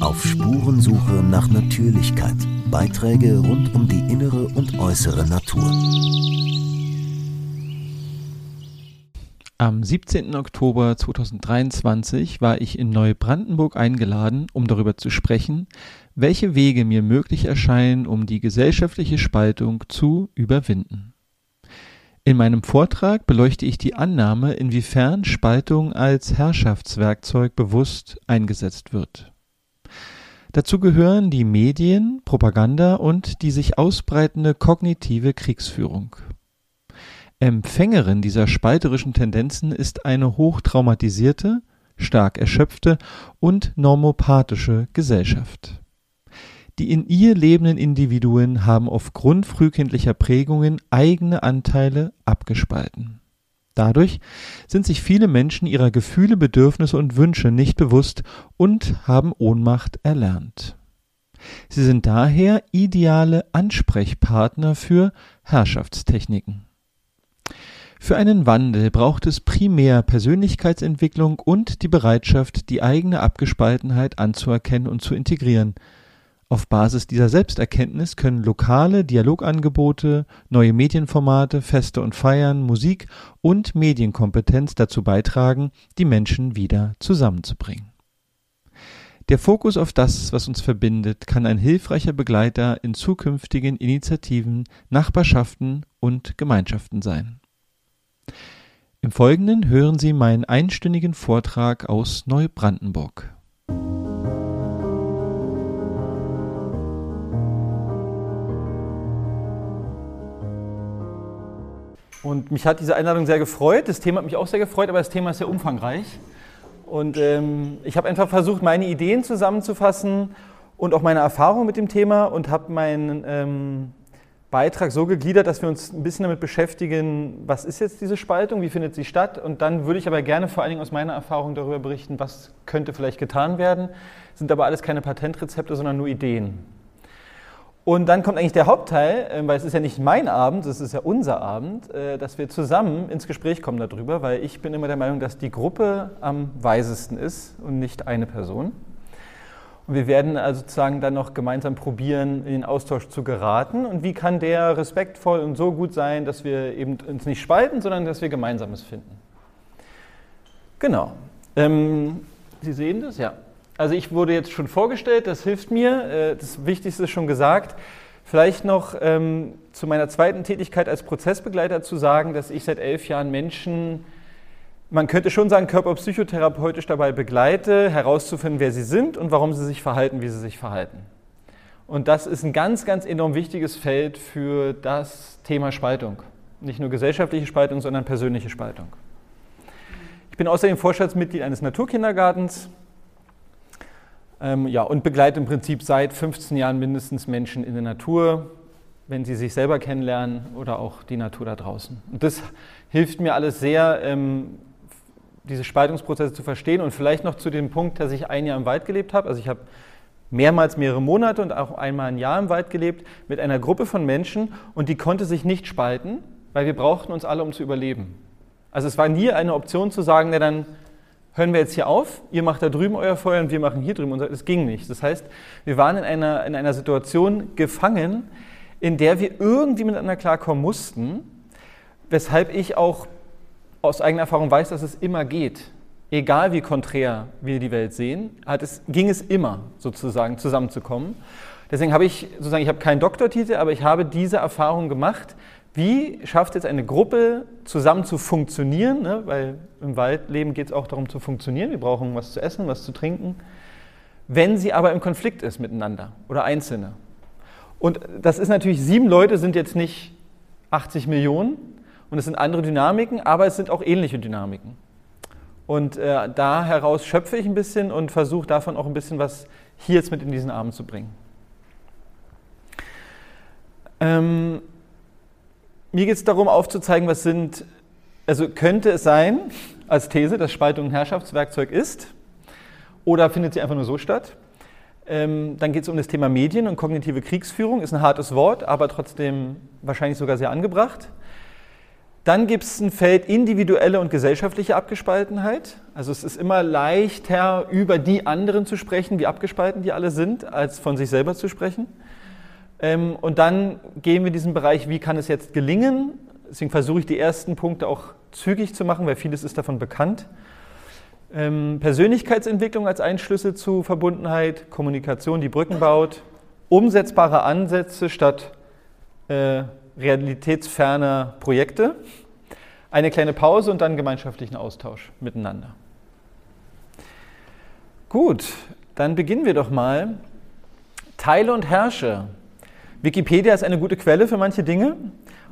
Auf Spurensuche nach Natürlichkeit. Beiträge rund um die innere und äußere Natur. Am 17. Oktober 2023 war ich in Neubrandenburg eingeladen, um darüber zu sprechen, welche Wege mir möglich erscheinen, um die gesellschaftliche Spaltung zu überwinden. In meinem Vortrag beleuchte ich die Annahme, inwiefern Spaltung als Herrschaftswerkzeug bewusst eingesetzt wird. Dazu gehören die Medien, Propaganda und die sich ausbreitende kognitive Kriegsführung. Empfängerin dieser spalterischen Tendenzen ist eine hochtraumatisierte, stark erschöpfte und normopathische Gesellschaft. Die in ihr lebenden Individuen haben aufgrund frühkindlicher Prägungen eigene Anteile abgespalten. Dadurch sind sich viele Menschen ihrer Gefühle, Bedürfnisse und Wünsche nicht bewusst und haben Ohnmacht erlernt. Sie sind daher ideale Ansprechpartner für Herrschaftstechniken. Für einen Wandel braucht es primär Persönlichkeitsentwicklung und die Bereitschaft, die eigene Abgespaltenheit anzuerkennen und zu integrieren. Auf Basis dieser Selbsterkenntnis können lokale Dialogangebote, neue Medienformate, Feste und Feiern, Musik und Medienkompetenz dazu beitragen, die Menschen wieder zusammenzubringen. Der Fokus auf das, was uns verbindet, kann ein hilfreicher Begleiter in zukünftigen Initiativen, Nachbarschaften und Gemeinschaften sein. Im Folgenden hören Sie meinen einstündigen Vortrag aus Neubrandenburg. Und mich hat diese Einladung sehr gefreut. Das Thema hat mich auch sehr gefreut, aber das Thema ist sehr umfangreich. Und ähm, ich habe einfach versucht, meine Ideen zusammenzufassen und auch meine Erfahrungen mit dem Thema und habe meinen ähm, Beitrag so gegliedert, dass wir uns ein bisschen damit beschäftigen, was ist jetzt diese Spaltung, wie findet sie statt. Und dann würde ich aber gerne vor allen Dingen aus meiner Erfahrung darüber berichten, was könnte vielleicht getan werden. Sind aber alles keine Patentrezepte, sondern nur Ideen. Und dann kommt eigentlich der Hauptteil, äh, weil es ist ja nicht mein Abend, es ist ja unser Abend, äh, dass wir zusammen ins Gespräch kommen darüber, weil ich bin immer der Meinung, dass die Gruppe am weisesten ist und nicht eine Person. Und wir werden also sozusagen dann noch gemeinsam probieren, in den Austausch zu geraten. Und wie kann der respektvoll und so gut sein, dass wir eben uns nicht spalten, sondern dass wir Gemeinsames finden. Genau. Ähm, Sie sehen das? Ja. Also ich wurde jetzt schon vorgestellt, das hilft mir. Äh, das Wichtigste ist schon gesagt. Vielleicht noch ähm, zu meiner zweiten Tätigkeit als Prozessbegleiter zu sagen, dass ich seit elf Jahren Menschen man könnte schon sagen, körperpsychotherapeutisch dabei begleite, herauszufinden, wer sie sind und warum sie sich verhalten, wie sie sich verhalten. Und das ist ein ganz, ganz enorm wichtiges Feld für das Thema Spaltung. Nicht nur gesellschaftliche Spaltung, sondern persönliche Spaltung. Ich bin außerdem Vorstandsmitglied eines Naturkindergartens ähm, ja, und begleite im Prinzip seit 15 Jahren mindestens Menschen in der Natur, wenn sie sich selber kennenlernen oder auch die Natur da draußen. Und das hilft mir alles sehr, ähm, diese Spaltungsprozesse zu verstehen und vielleicht noch zu dem Punkt, dass ich ein Jahr im Wald gelebt habe. Also ich habe mehrmals mehrere Monate und auch einmal ein Jahr im Wald gelebt mit einer Gruppe von Menschen und die konnte sich nicht spalten, weil wir brauchten uns alle, um zu überleben. Also es war nie eine Option zu sagen, na dann hören wir jetzt hier auf, ihr macht da drüben euer Feuer und wir machen hier drüben unser. Es ging nicht. Das heißt, wir waren in einer, in einer Situation gefangen, in der wir irgendwie miteinander klarkommen mussten, weshalb ich auch aus eigener Erfahrung weiß, dass es immer geht. Egal wie konträr wir die Welt sehen, hat es, ging es immer sozusagen zusammenzukommen. Deswegen habe ich sozusagen, ich habe keinen Doktortitel, aber ich habe diese Erfahrung gemacht. Wie schafft jetzt eine Gruppe zusammen zu funktionieren? Ne? Weil im Waldleben geht es auch darum zu funktionieren. Wir brauchen was zu essen, was zu trinken. Wenn sie aber im Konflikt ist miteinander oder Einzelne. Und das ist natürlich, sieben Leute sind jetzt nicht 80 Millionen, und es sind andere Dynamiken, aber es sind auch ähnliche Dynamiken. Und äh, da heraus schöpfe ich ein bisschen und versuche davon auch ein bisschen was hier jetzt mit in diesen Abend zu bringen. Ähm, mir geht es darum aufzuzeigen, was sind, also könnte es sein, als These, dass Spaltung ein Herrschaftswerkzeug ist, oder findet sie einfach nur so statt? Ähm, dann geht es um das Thema Medien und kognitive Kriegsführung, ist ein hartes Wort, aber trotzdem wahrscheinlich sogar sehr angebracht. Dann gibt es ein Feld individuelle und gesellschaftliche Abgespaltenheit. Also es ist immer leichter, über die anderen zu sprechen, wie abgespalten die alle sind, als von sich selber zu sprechen. Ähm, und dann gehen wir in diesen Bereich, wie kann es jetzt gelingen? Deswegen versuche ich die ersten Punkte auch zügig zu machen, weil vieles ist davon bekannt. Ähm, Persönlichkeitsentwicklung als ein Schlüssel zu Verbundenheit, Kommunikation, die Brücken baut, umsetzbare Ansätze statt äh, realitätsferner Projekte, eine kleine Pause und dann gemeinschaftlichen Austausch miteinander. Gut, dann beginnen wir doch mal. Teile und herrsche. Wikipedia ist eine gute Quelle für manche Dinge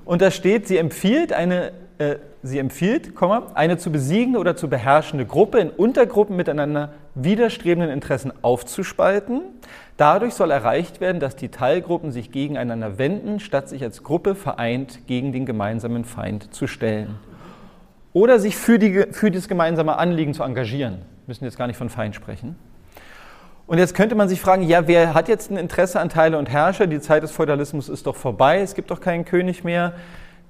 und da steht, sie empfiehlt eine äh, sie empfiehlt, eine zu besiegende oder zu beherrschende Gruppe in Untergruppen miteinander widerstrebenden Interessen aufzuspalten. Dadurch soll erreicht werden, dass die Teilgruppen sich gegeneinander wenden, statt sich als Gruppe vereint gegen den gemeinsamen Feind zu stellen. Oder sich für, die, für dieses gemeinsame Anliegen zu engagieren. Wir müssen jetzt gar nicht von Feind sprechen. Und jetzt könnte man sich fragen, ja, wer hat jetzt ein Interesse an Teile und Herrscher? Die Zeit des Feudalismus ist doch vorbei, es gibt doch keinen König mehr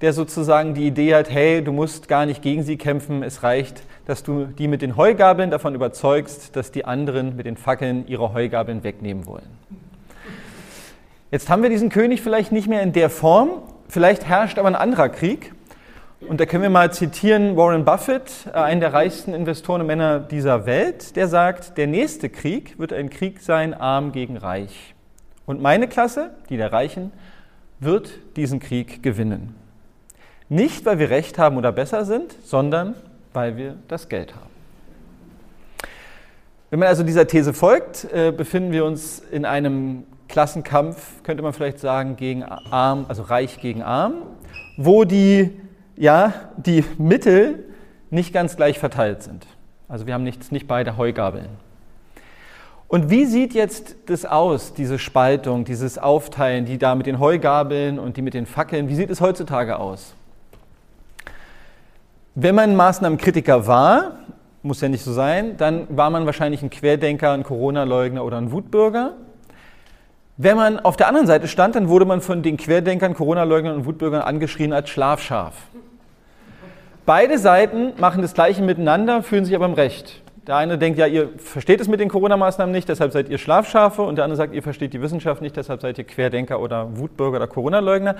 der sozusagen die Idee hat, hey, du musst gar nicht gegen sie kämpfen, es reicht, dass du die mit den Heugabeln davon überzeugst, dass die anderen mit den Fackeln ihre Heugabeln wegnehmen wollen. Jetzt haben wir diesen König vielleicht nicht mehr in der Form, vielleicht herrscht aber ein anderer Krieg. Und da können wir mal zitieren Warren Buffett, äh, einen der reichsten Investoren und Männer dieser Welt, der sagt, der nächste Krieg wird ein Krieg sein, arm gegen reich. Und meine Klasse, die der Reichen, wird diesen Krieg gewinnen. Nicht, weil wir Recht haben oder besser sind, sondern weil wir das Geld haben. Wenn man also dieser These folgt, äh, befinden wir uns in einem Klassenkampf, könnte man vielleicht sagen, gegen arm, also reich gegen arm, wo die, ja, die Mittel nicht ganz gleich verteilt sind. Also wir haben nicht, nicht beide Heugabeln. Und wie sieht jetzt das aus, diese Spaltung, dieses Aufteilen, die da mit den Heugabeln und die mit den Fackeln, wie sieht es heutzutage aus? Wenn man Maßnahmenkritiker war, muss ja nicht so sein, dann war man wahrscheinlich ein Querdenker, ein Corona-Leugner oder ein Wutbürger. Wenn man auf der anderen Seite stand, dann wurde man von den Querdenkern, Corona-Leugnern und Wutbürgern angeschrien als Schlafschaf. Beide Seiten machen das Gleiche miteinander, fühlen sich aber im Recht. Der eine denkt, ja, ihr versteht es mit den Corona-Maßnahmen nicht, deshalb seid ihr Schlafschafe. Und der andere sagt, ihr versteht die Wissenschaft nicht, deshalb seid ihr Querdenker oder Wutbürger oder Corona-Leugner.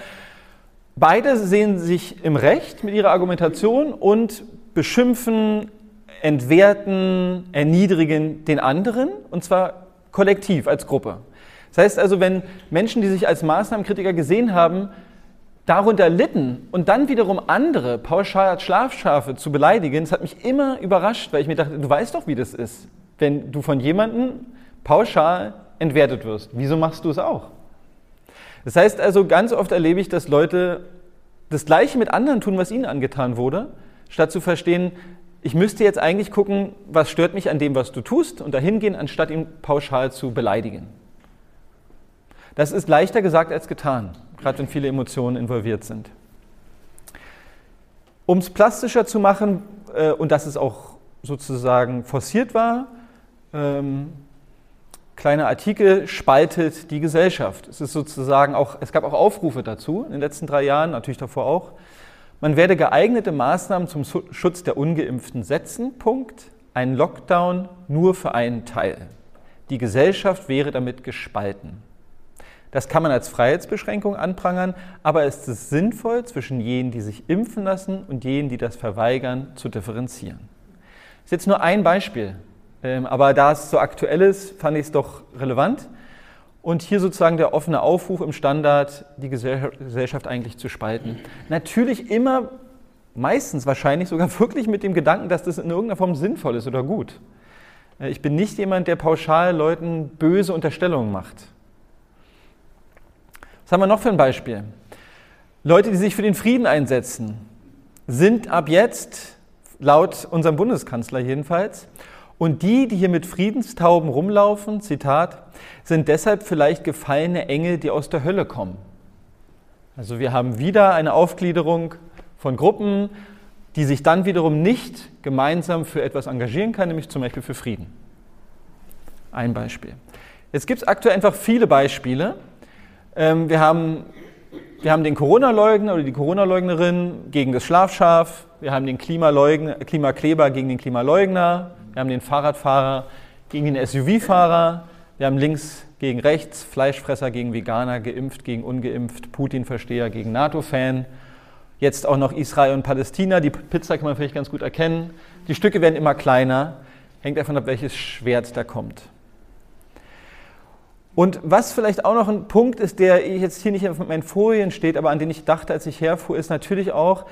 Beide sehen sich im Recht mit ihrer Argumentation und beschimpfen, entwerten, erniedrigen den anderen, und zwar kollektiv als Gruppe. Das heißt also, wenn Menschen, die sich als Maßnahmenkritiker gesehen haben, darunter litten und dann wiederum andere pauschal als Schlafschafe zu beleidigen, das hat mich immer überrascht, weil ich mir dachte, du weißt doch, wie das ist, wenn du von jemandem pauschal entwertet wirst. Wieso machst du es auch? Das heißt also, ganz oft erlebe ich, dass Leute das Gleiche mit anderen tun, was ihnen angetan wurde, statt zu verstehen, ich müsste jetzt eigentlich gucken, was stört mich an dem, was du tust, und dahin gehen, anstatt ihn pauschal zu beleidigen. Das ist leichter gesagt als getan, gerade wenn viele Emotionen involviert sind. Um es plastischer zu machen äh, und dass es auch sozusagen forciert war, ähm, kleiner Artikel spaltet die Gesellschaft. Es ist sozusagen auch, es gab auch Aufrufe dazu in den letzten drei Jahren, natürlich davor auch. Man werde geeignete Maßnahmen zum Schutz der Ungeimpften setzen. Punkt. Ein Lockdown nur für einen Teil. Die Gesellschaft wäre damit gespalten. Das kann man als Freiheitsbeschränkung anprangern, aber ist es sinnvoll, zwischen jenen, die sich impfen lassen und jenen, die das verweigern, zu differenzieren? Das ist jetzt nur ein Beispiel ähm, aber da es so aktuell ist, fand ich es doch relevant. Und hier sozusagen der offene Aufruf im Standard, die Gesellschaft eigentlich zu spalten. Natürlich immer, meistens wahrscheinlich sogar wirklich mit dem Gedanken, dass das in irgendeiner Form sinnvoll ist oder gut. Äh, ich bin nicht jemand, der pauschal Leuten böse Unterstellungen macht. Was haben wir noch für ein Beispiel? Leute, die sich für den Frieden einsetzen, sind ab jetzt, laut unserem Bundeskanzler jedenfalls, und die, die hier mit Friedenstauben rumlaufen, Zitat, sind deshalb vielleicht gefallene Engel, die aus der Hölle kommen. Also wir haben wieder eine Aufgliederung von Gruppen, die sich dann wiederum nicht gemeinsam für etwas engagieren kann, nämlich zum Beispiel für Frieden. Ein Beispiel. Jetzt gibt es aktuell einfach viele Beispiele. Ähm, wir haben wir haben den Corona-Leugner oder die Corona-Leugnerin gegen das Schlafschaf, wir haben den Klimakleber gegen den Klimaleugner, wir haben den Fahrradfahrer gegen den SUV-Fahrer, wir haben links gegen rechts, Fleischfresser gegen Veganer, geimpft gegen ungeimpft, Putin-Versteher gegen NATO-Fan. Jetzt auch noch Israel und Palästina. Die Pizza kann man vielleicht ganz gut erkennen. Die Stücke werden immer kleiner. Hängt davon ab, welches Schwert da kommt. Und was vielleicht auch noch ein Punkt ist, der jetzt hier nicht auf meinen Folien steht, aber an den ich dachte, als ich herfuhr, ist natürlich auch,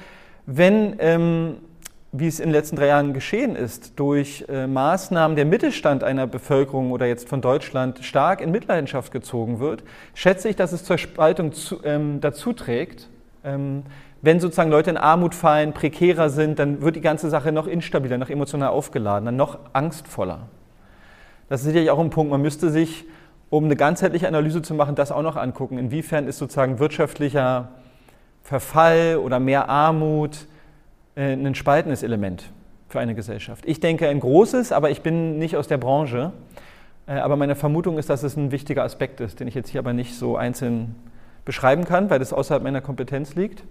wenn ähm, wie es in den letzten drei Jahren geschehen ist, durch äh, Maßnahmen der Mittelstand einer Bevölkerung oder jetzt von Deutschland stark in Mitleidenschaft gezogen wird, schätze ich, dass es zur Spaltung zu, ähm, dazu trägt. Ähm, wenn sozusagen Leute in Armut fallen, prekärer sind, dann wird die ganze Sache noch instabiler, noch emotional aufgeladen, dann noch angstvoller. Das ist sicherlich auch ein Punkt. Man müsste sich, um eine ganzheitliche Analyse zu machen, das auch noch angucken. Inwiefern ist sozusagen wirtschaftlicher Verfall oder mehr Armut, äh, ein spaltendes Element für eine Gesellschaft. Ich denke ein großes, aber ich bin nicht aus der Branche. Äh, aber meine Vermutung ist, dass es ein wichtiger Aspekt ist, den ich jetzt hier aber nicht so einzeln beschreiben kann, weil das außerhalb meiner Kompetenz liegt.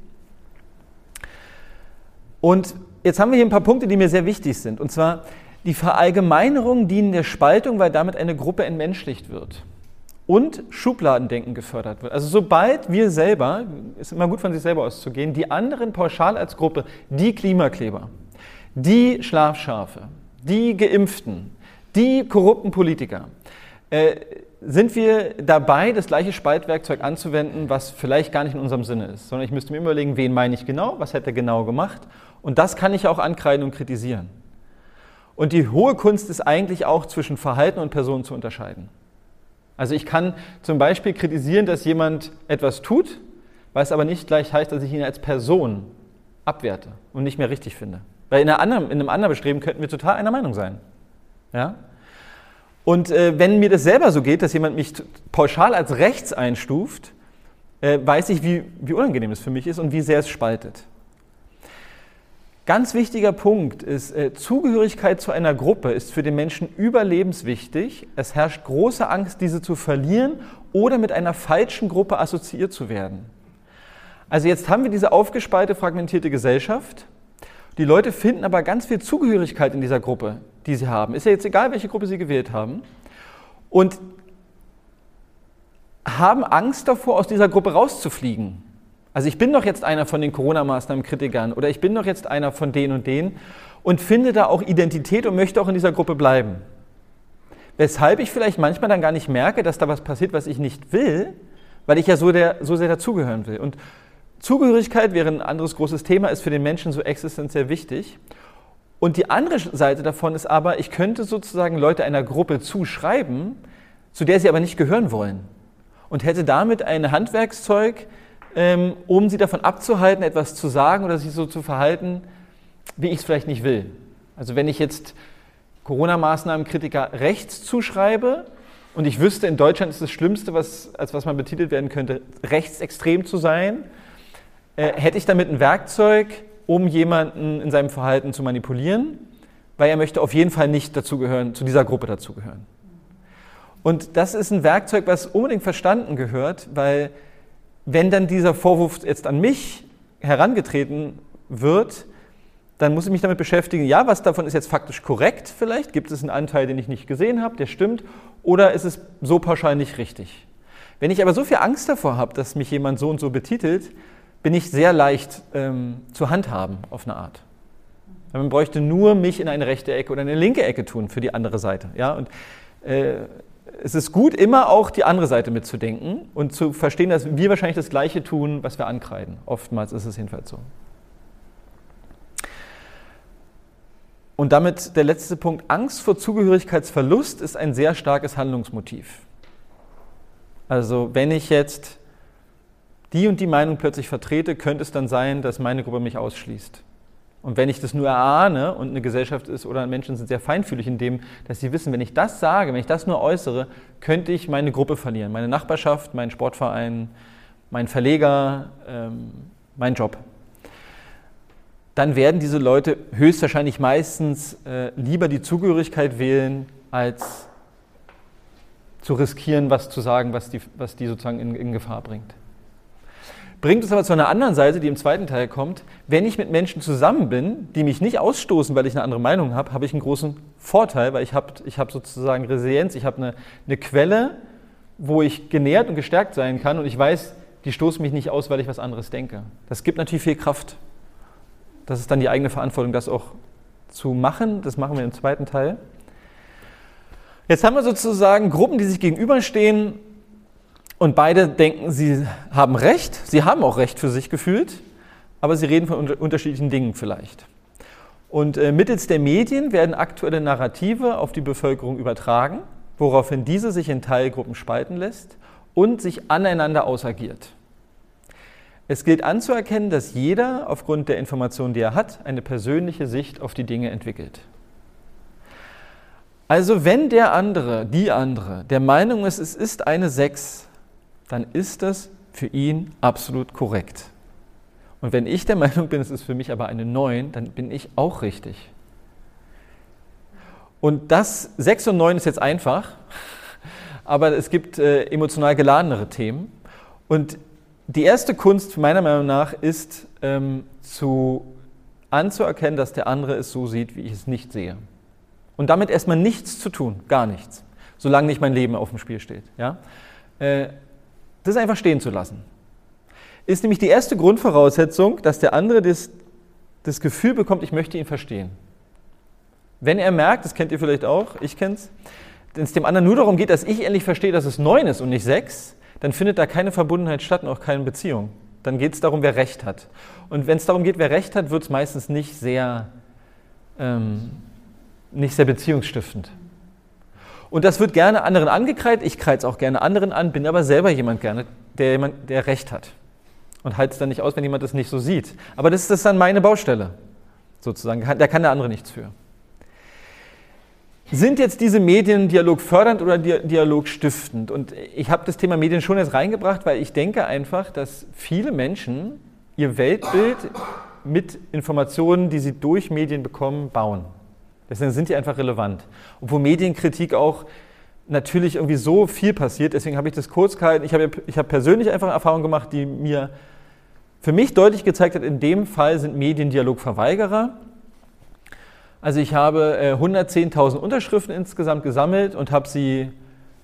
Und jetzt haben wir hier ein paar Punkte, die mir sehr wichtig sind. Und zwar, die Verallgemeinerungen dienen der Spaltung, weil damit eine Gruppe entmenschlicht wird und Schubladendenken gefördert wird. Also sobald wir selber, ist immer gut von sich selber auszugehen, die anderen pauschal als Gruppe, die Klimakleber, die Schlafschafe, die Geimpften, die korrupten Politiker, äh, sind wir dabei, das gleiche Spaltwerkzeug anzuwenden, was vielleicht gar nicht in unserem Sinne ist, sondern ich müsste mir überlegen, wen meine ich genau, was hätte er genau gemacht und das kann ich auch ankreiden und kritisieren. Und die hohe Kunst ist eigentlich auch zwischen Verhalten und Personen zu unterscheiden. Also ich kann zum Beispiel kritisieren, dass jemand etwas tut, was aber nicht gleich heißt, dass ich ihn als Person abwerte und nicht mehr richtig finde. Weil in, anderen, in einem anderen Bestreben könnten wir total einer Meinung sein. Ja? Und äh, wenn mir das selber so geht, dass jemand mich pauschal als rechts einstuft, äh, weiß ich, wie, wie unangenehm es für mich ist und wie sehr es spaltet. Ganz wichtiger Punkt ist, äh, Zugehörigkeit zu einer Gruppe ist für den Menschen überlebenswichtig. Es herrscht große Angst, diese zu verlieren oder mit einer falschen Gruppe assoziiert zu werden. Also jetzt haben wir diese aufgespalte, fragmentierte Gesellschaft. Die Leute finden aber ganz viel Zugehörigkeit in dieser Gruppe, die sie haben. Ist ja jetzt egal, welche Gruppe sie gewählt haben. Und haben Angst davor, aus dieser Gruppe rauszufliegen. Also ich bin doch jetzt einer von den Corona-Maßnahmen-Kritikern oder ich bin doch jetzt einer von denen und denen und finde da auch Identität und möchte auch in dieser Gruppe bleiben. Weshalb ich vielleicht manchmal dann gar nicht merke, dass da was passiert, was ich nicht will, weil ich ja so, der, so sehr dazugehören will. Und Zugehörigkeit wäre ein anderes großes Thema, ist für den Menschen so existenziell wichtig. Und die andere Seite davon ist aber, ich könnte sozusagen Leute einer Gruppe zuschreiben, zu der sie aber nicht gehören wollen. Und hätte damit ein Handwerkszeug, um sie davon abzuhalten, etwas zu sagen oder sich so zu verhalten, wie ich es vielleicht nicht will. Also wenn ich jetzt Corona-Maßnahmen-Kritiker rechts zuschreibe und ich wüsste, in Deutschland ist das Schlimmste, was, als was man betitelt werden könnte, rechtsextrem zu sein, äh, hätte ich damit ein Werkzeug, um jemanden in seinem Verhalten zu manipulieren, weil er möchte auf jeden Fall nicht dazugehören, zu dieser Gruppe dazugehören. Und das ist ein Werkzeug, was unbedingt verstanden gehört, weil wenn dann dieser Vorwurf jetzt an mich herangetreten wird, dann muss ich mich damit beschäftigen, ja, was davon ist jetzt faktisch korrekt vielleicht? Gibt es einen Anteil, den ich nicht gesehen habe, der stimmt? Oder ist es so pauschal nicht richtig? Wenn ich aber so viel Angst davor habe, dass mich jemand so und so betitelt, bin ich sehr leicht ähm, zu handhaben auf eine Art. Man bräuchte nur mich in eine rechte Ecke oder eine linke Ecke tun für die andere Seite. Ja? Und äh, es ist gut, immer auch die andere Seite mitzudenken und zu verstehen, dass wir wahrscheinlich das Gleiche tun, was wir ankreiden. Oftmals ist es jedenfalls so. Und damit der letzte Punkt, Angst vor Zugehörigkeitsverlust ist ein sehr starkes Handlungsmotiv. Also wenn ich jetzt die und die Meinung plötzlich vertrete, könnte es dann sein, dass meine Gruppe mich ausschließt. Und wenn ich das nur erahne und eine Gesellschaft ist oder Menschen sind sehr feinfühlig in dem, dass sie wissen, wenn ich das sage, wenn ich das nur äußere, könnte ich meine Gruppe verlieren, meine Nachbarschaft, meinen Sportverein, meinen Verleger, ähm, meinen Job. Dann werden diese Leute höchstwahrscheinlich meistens äh, lieber die Zugehörigkeit wählen, als zu riskieren, was zu sagen, was die, was die sozusagen in, in Gefahr bringt. Bringt es aber zu einer anderen Seite, die im zweiten Teil kommt. Wenn ich mit Menschen zusammen bin, die mich nicht ausstoßen, weil ich eine andere Meinung habe, habe ich einen großen Vorteil, weil ich habe ich hab sozusagen Resilienz, ich habe eine, eine Quelle, wo ich genährt und gestärkt sein kann und ich weiß, die stoßen mich nicht aus, weil ich was anderes denke. Das gibt natürlich viel Kraft. Das ist dann die eigene Verantwortung, das auch zu machen. Das machen wir im zweiten Teil. Jetzt haben wir sozusagen Gruppen, die sich gegenüberstehen und beide denken, sie haben Recht. Sie haben auch Recht für sich gefühlt, aber sie reden von unterschiedlichen Dingen vielleicht. Und äh, mittels der Medien werden aktuelle Narrative auf die Bevölkerung übertragen, woraufhin diese sich in Teilgruppen spalten lässt und sich aneinander ausagiert. Es gilt anzuerkennen, dass jeder aufgrund der Informationen, die er hat, eine persönliche Sicht auf die Dinge entwickelt. Also wenn der andere, die andere, der Meinung ist, es ist eine 6, dann ist das für ihn absolut korrekt. Und wenn ich der Meinung bin, es ist für mich aber eine 9, dann bin ich auch richtig. Und das 6 und 9 ist jetzt einfach, aber es gibt äh, emotional geladenere Themen. Und die erste Kunst meiner Meinung nach ist ähm, zu anzuerkennen, dass der andere es so sieht, wie ich es nicht sehe. Und damit erstmal nichts zu tun, gar nichts, solange nicht mein Leben auf dem Spiel steht. Ja? Äh, das einfach stehen zu lassen. Ist nämlich die erste Grundvoraussetzung, dass der andere das, das Gefühl bekommt, ich möchte ihn verstehen. Wenn er merkt, das kennt ihr vielleicht auch, ich kenne es, wenn es dem anderen nur darum geht, dass ich endlich verstehe, dass es neun ist und nicht sechs, dann findet da keine Verbundenheit statt und auch keine Beziehung. Dann geht es darum, wer Recht hat. Und wenn es darum geht, wer Recht hat, wird es meistens nicht sehr ähm, nicht sehr beziehungsstiftend. Und das wird gerne anderen angekreidet, ich kreide es auch gerne anderen an, bin aber selber jemand gerne, der, jemand, der Recht hat. Und halte es dann nicht aus, wenn jemand das nicht so sieht. Aber das ist dann meine Baustelle, sozusagen. Da kann der andere nichts für. Sind jetzt diese Medien dialogfördernd oder dialogstiftend? Und ich habe das Thema Medien schon jetzt reingebracht, weil ich denke einfach, dass viele Menschen ihr Weltbild mit Informationen, die sie durch Medien bekommen, bauen. Deswegen sind die einfach relevant. Obwohl Medienkritik auch natürlich irgendwie so viel passiert, deswegen habe ich das kurz gehalten. Ich habe, ich habe persönlich einfach Erfahrungen gemacht, die mir für mich deutlich gezeigt hat, in dem Fall sind Medien Dialogverweigerer. Also ich habe 110.000 äh, Unterschriften insgesamt gesammelt und habe sie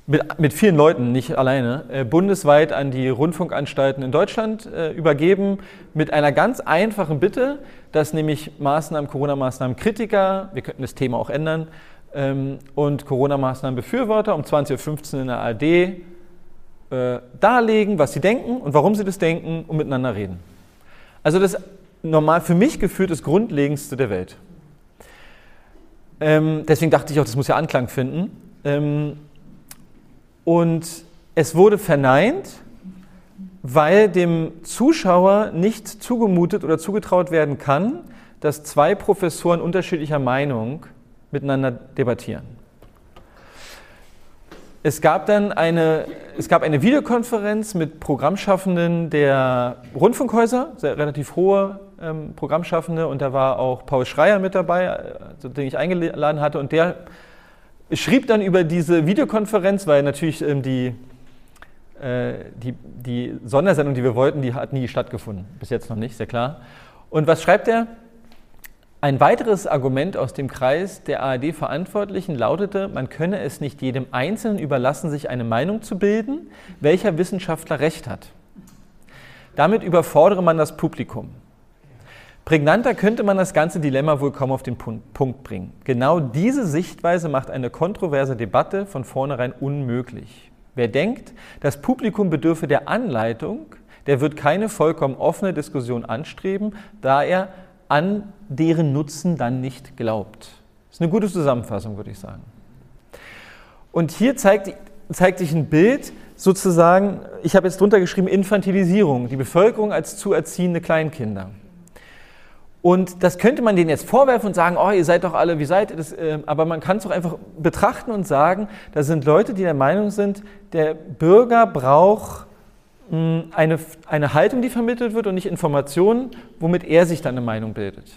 mit, mit vielen Leuten, nicht alleine, äh, bundesweit an die Rundfunkanstalten in Deutschland äh, übergeben, mit einer ganz einfachen Bitte, dass nämlich Maßnahmen, Corona-Maßnahmen Kritiker, wir könnten das Thema auch ändern, ähm, und Corona-Maßnahmen Befürworter um 20.15 Uhr in der ARD äh, darlegen, was sie denken und warum sie das denken und miteinander reden. Also das normal für mich gefühlt das Grundlegendste der Welt. Ähm, deswegen dachte ich auch, das muss ja Anklang finden. Ähm, und es wurde verneint, weil dem Zuschauer nicht zugemutet oder zugetraut werden kann, dass zwei Professoren unterschiedlicher Meinung miteinander debattieren. Es gab dann eine, es gab eine Videokonferenz mit Programmschaffenden der Rundfunkhäuser, sehr relativ hohe ähm, Programmschaffende, und da war auch Paul Schreier mit dabei, also den ich eingeladen hatte, und der schrieb dann über diese Videokonferenz, weil natürlich ähm, die, äh, die, die Sondersendung, die wir wollten, die hat nie stattgefunden. Bis jetzt noch nicht, sehr klar. Und was schreibt er? Ein weiteres Argument aus dem Kreis der ARD-Verantwortlichen lautete, man könne es nicht jedem Einzelnen überlassen, sich eine Meinung zu bilden, welcher Wissenschaftler recht hat. Damit überfordere man das Publikum. Prägnanter könnte man das ganze Dilemma wohl kaum auf den Punkt bringen. Genau diese Sichtweise macht eine kontroverse Debatte von vornherein unmöglich. Wer denkt, das Publikum bedürfe der Anleitung, der wird keine vollkommen offene Diskussion anstreben, da er an deren Nutzen dann nicht glaubt. Das ist eine gute Zusammenfassung, würde ich sagen. Und hier zeigt, zeigt sich ein Bild, sozusagen, ich habe jetzt drunter geschrieben, Infantilisierung, die Bevölkerung als zu erziehende Kleinkinder. Und das könnte man denen jetzt vorwerfen und sagen, oh, ihr seid doch alle, wie seid ihr das? Ähm, aber man kann es doch einfach betrachten und sagen, da sind Leute, die der Meinung sind, der Bürger braucht hm, eine, eine Haltung, die vermittelt wird und nicht Informationen, womit er sich dann eine Meinung bildet.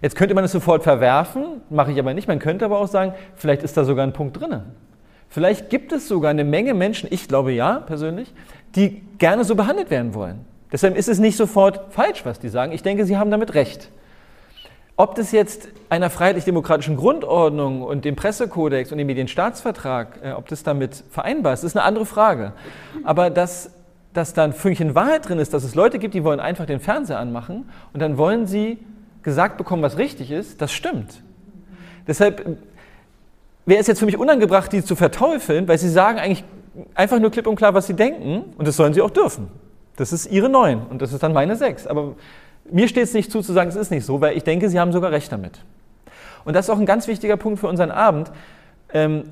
Jetzt könnte man es sofort verwerfen, mache ich aber nicht. Man könnte aber auch sagen, vielleicht ist da sogar ein Punkt drin. Vielleicht gibt es sogar eine Menge Menschen, ich glaube ja persönlich, die gerne so behandelt werden wollen Deshalb ist es nicht sofort falsch, was die sagen. Ich denke, sie haben damit recht. Ob das jetzt einer freiheitlich-demokratischen Grundordnung und dem Pressekodex und dem Medienstaatsvertrag, äh, ob das damit vereinbar ist, ist eine andere Frage. Aber dass, dass da ein Fünkchen Wahrheit drin ist, dass es Leute gibt, die wollen einfach den Fernseher anmachen und dann wollen sie gesagt bekommen, was richtig ist, das stimmt. Deshalb wäre es jetzt für mich unangebracht, die zu verteufeln, weil sie sagen eigentlich einfach nur klipp und klar, was sie denken und das sollen sie auch dürfen. Das ist ihre neun und das ist dann meine sechs. Aber mir steht es nicht zu, zu sagen, es ist nicht so, weil ich denke, sie haben sogar recht damit. Und das ist auch ein ganz wichtiger Punkt für unseren Abend. Ähm,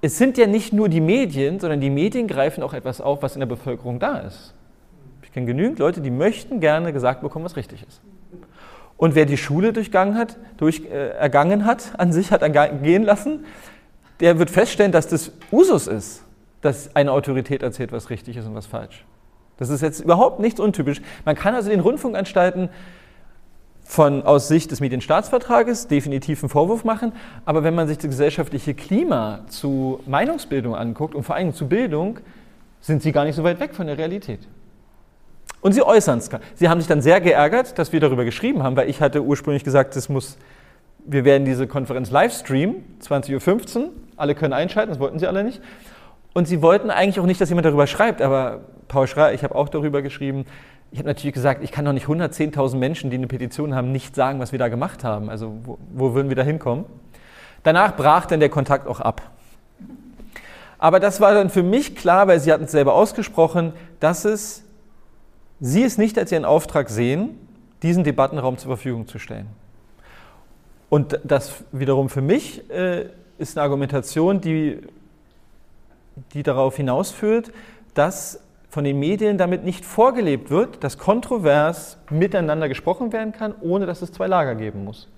es sind ja nicht nur die Medien, sondern die Medien greifen auch etwas auf, was in der Bevölkerung da ist. Ich kenne genügend Leute, die möchten gerne gesagt bekommen, was richtig ist. Und wer die Schule durchgangen hat, durch, äh, ergangen hat, an sich hat gehen lassen, der wird feststellen, dass das Usus ist, dass eine Autorität erzählt, was richtig ist und was falsch. Das ist jetzt überhaupt nichts untypisch. Man kann also den Rundfunkanstalten von, aus Sicht des Medienstaatsvertrages definitiv einen Vorwurf machen, aber wenn man sich das gesellschaftliche Klima zu Meinungsbildung anguckt und vor allem zu Bildung, sind sie gar nicht so weit weg von der Realität. Und sie äußern es. Sie haben sich dann sehr geärgert, dass wir darüber geschrieben haben, weil ich hatte ursprünglich gesagt, das muss, wir werden diese Konferenz live streamen, 20.15 Uhr, alle können einschalten, das wollten sie alle nicht. Und sie wollten eigentlich auch nicht, dass jemand darüber schreibt, aber Paul Schreier, ich habe auch darüber geschrieben. Ich habe natürlich gesagt, ich kann doch nicht 110.000 Menschen, die eine Petition haben, nicht sagen, was wir da gemacht haben. Also wo, wo würden wir da hinkommen? Danach brach dann der Kontakt auch ab. Aber das war dann für mich klar, weil Sie hatten es selber ausgesprochen, dass es, Sie es nicht als Ihren Auftrag sehen, diesen Debattenraum zur Verfügung zu stellen. Und das wiederum für mich äh, ist eine Argumentation, die, die darauf hinausführt, dass von den Medien damit nicht vorgelebt wird, dass kontrovers miteinander gesprochen werden kann, ohne dass es zwei Lager geben muss.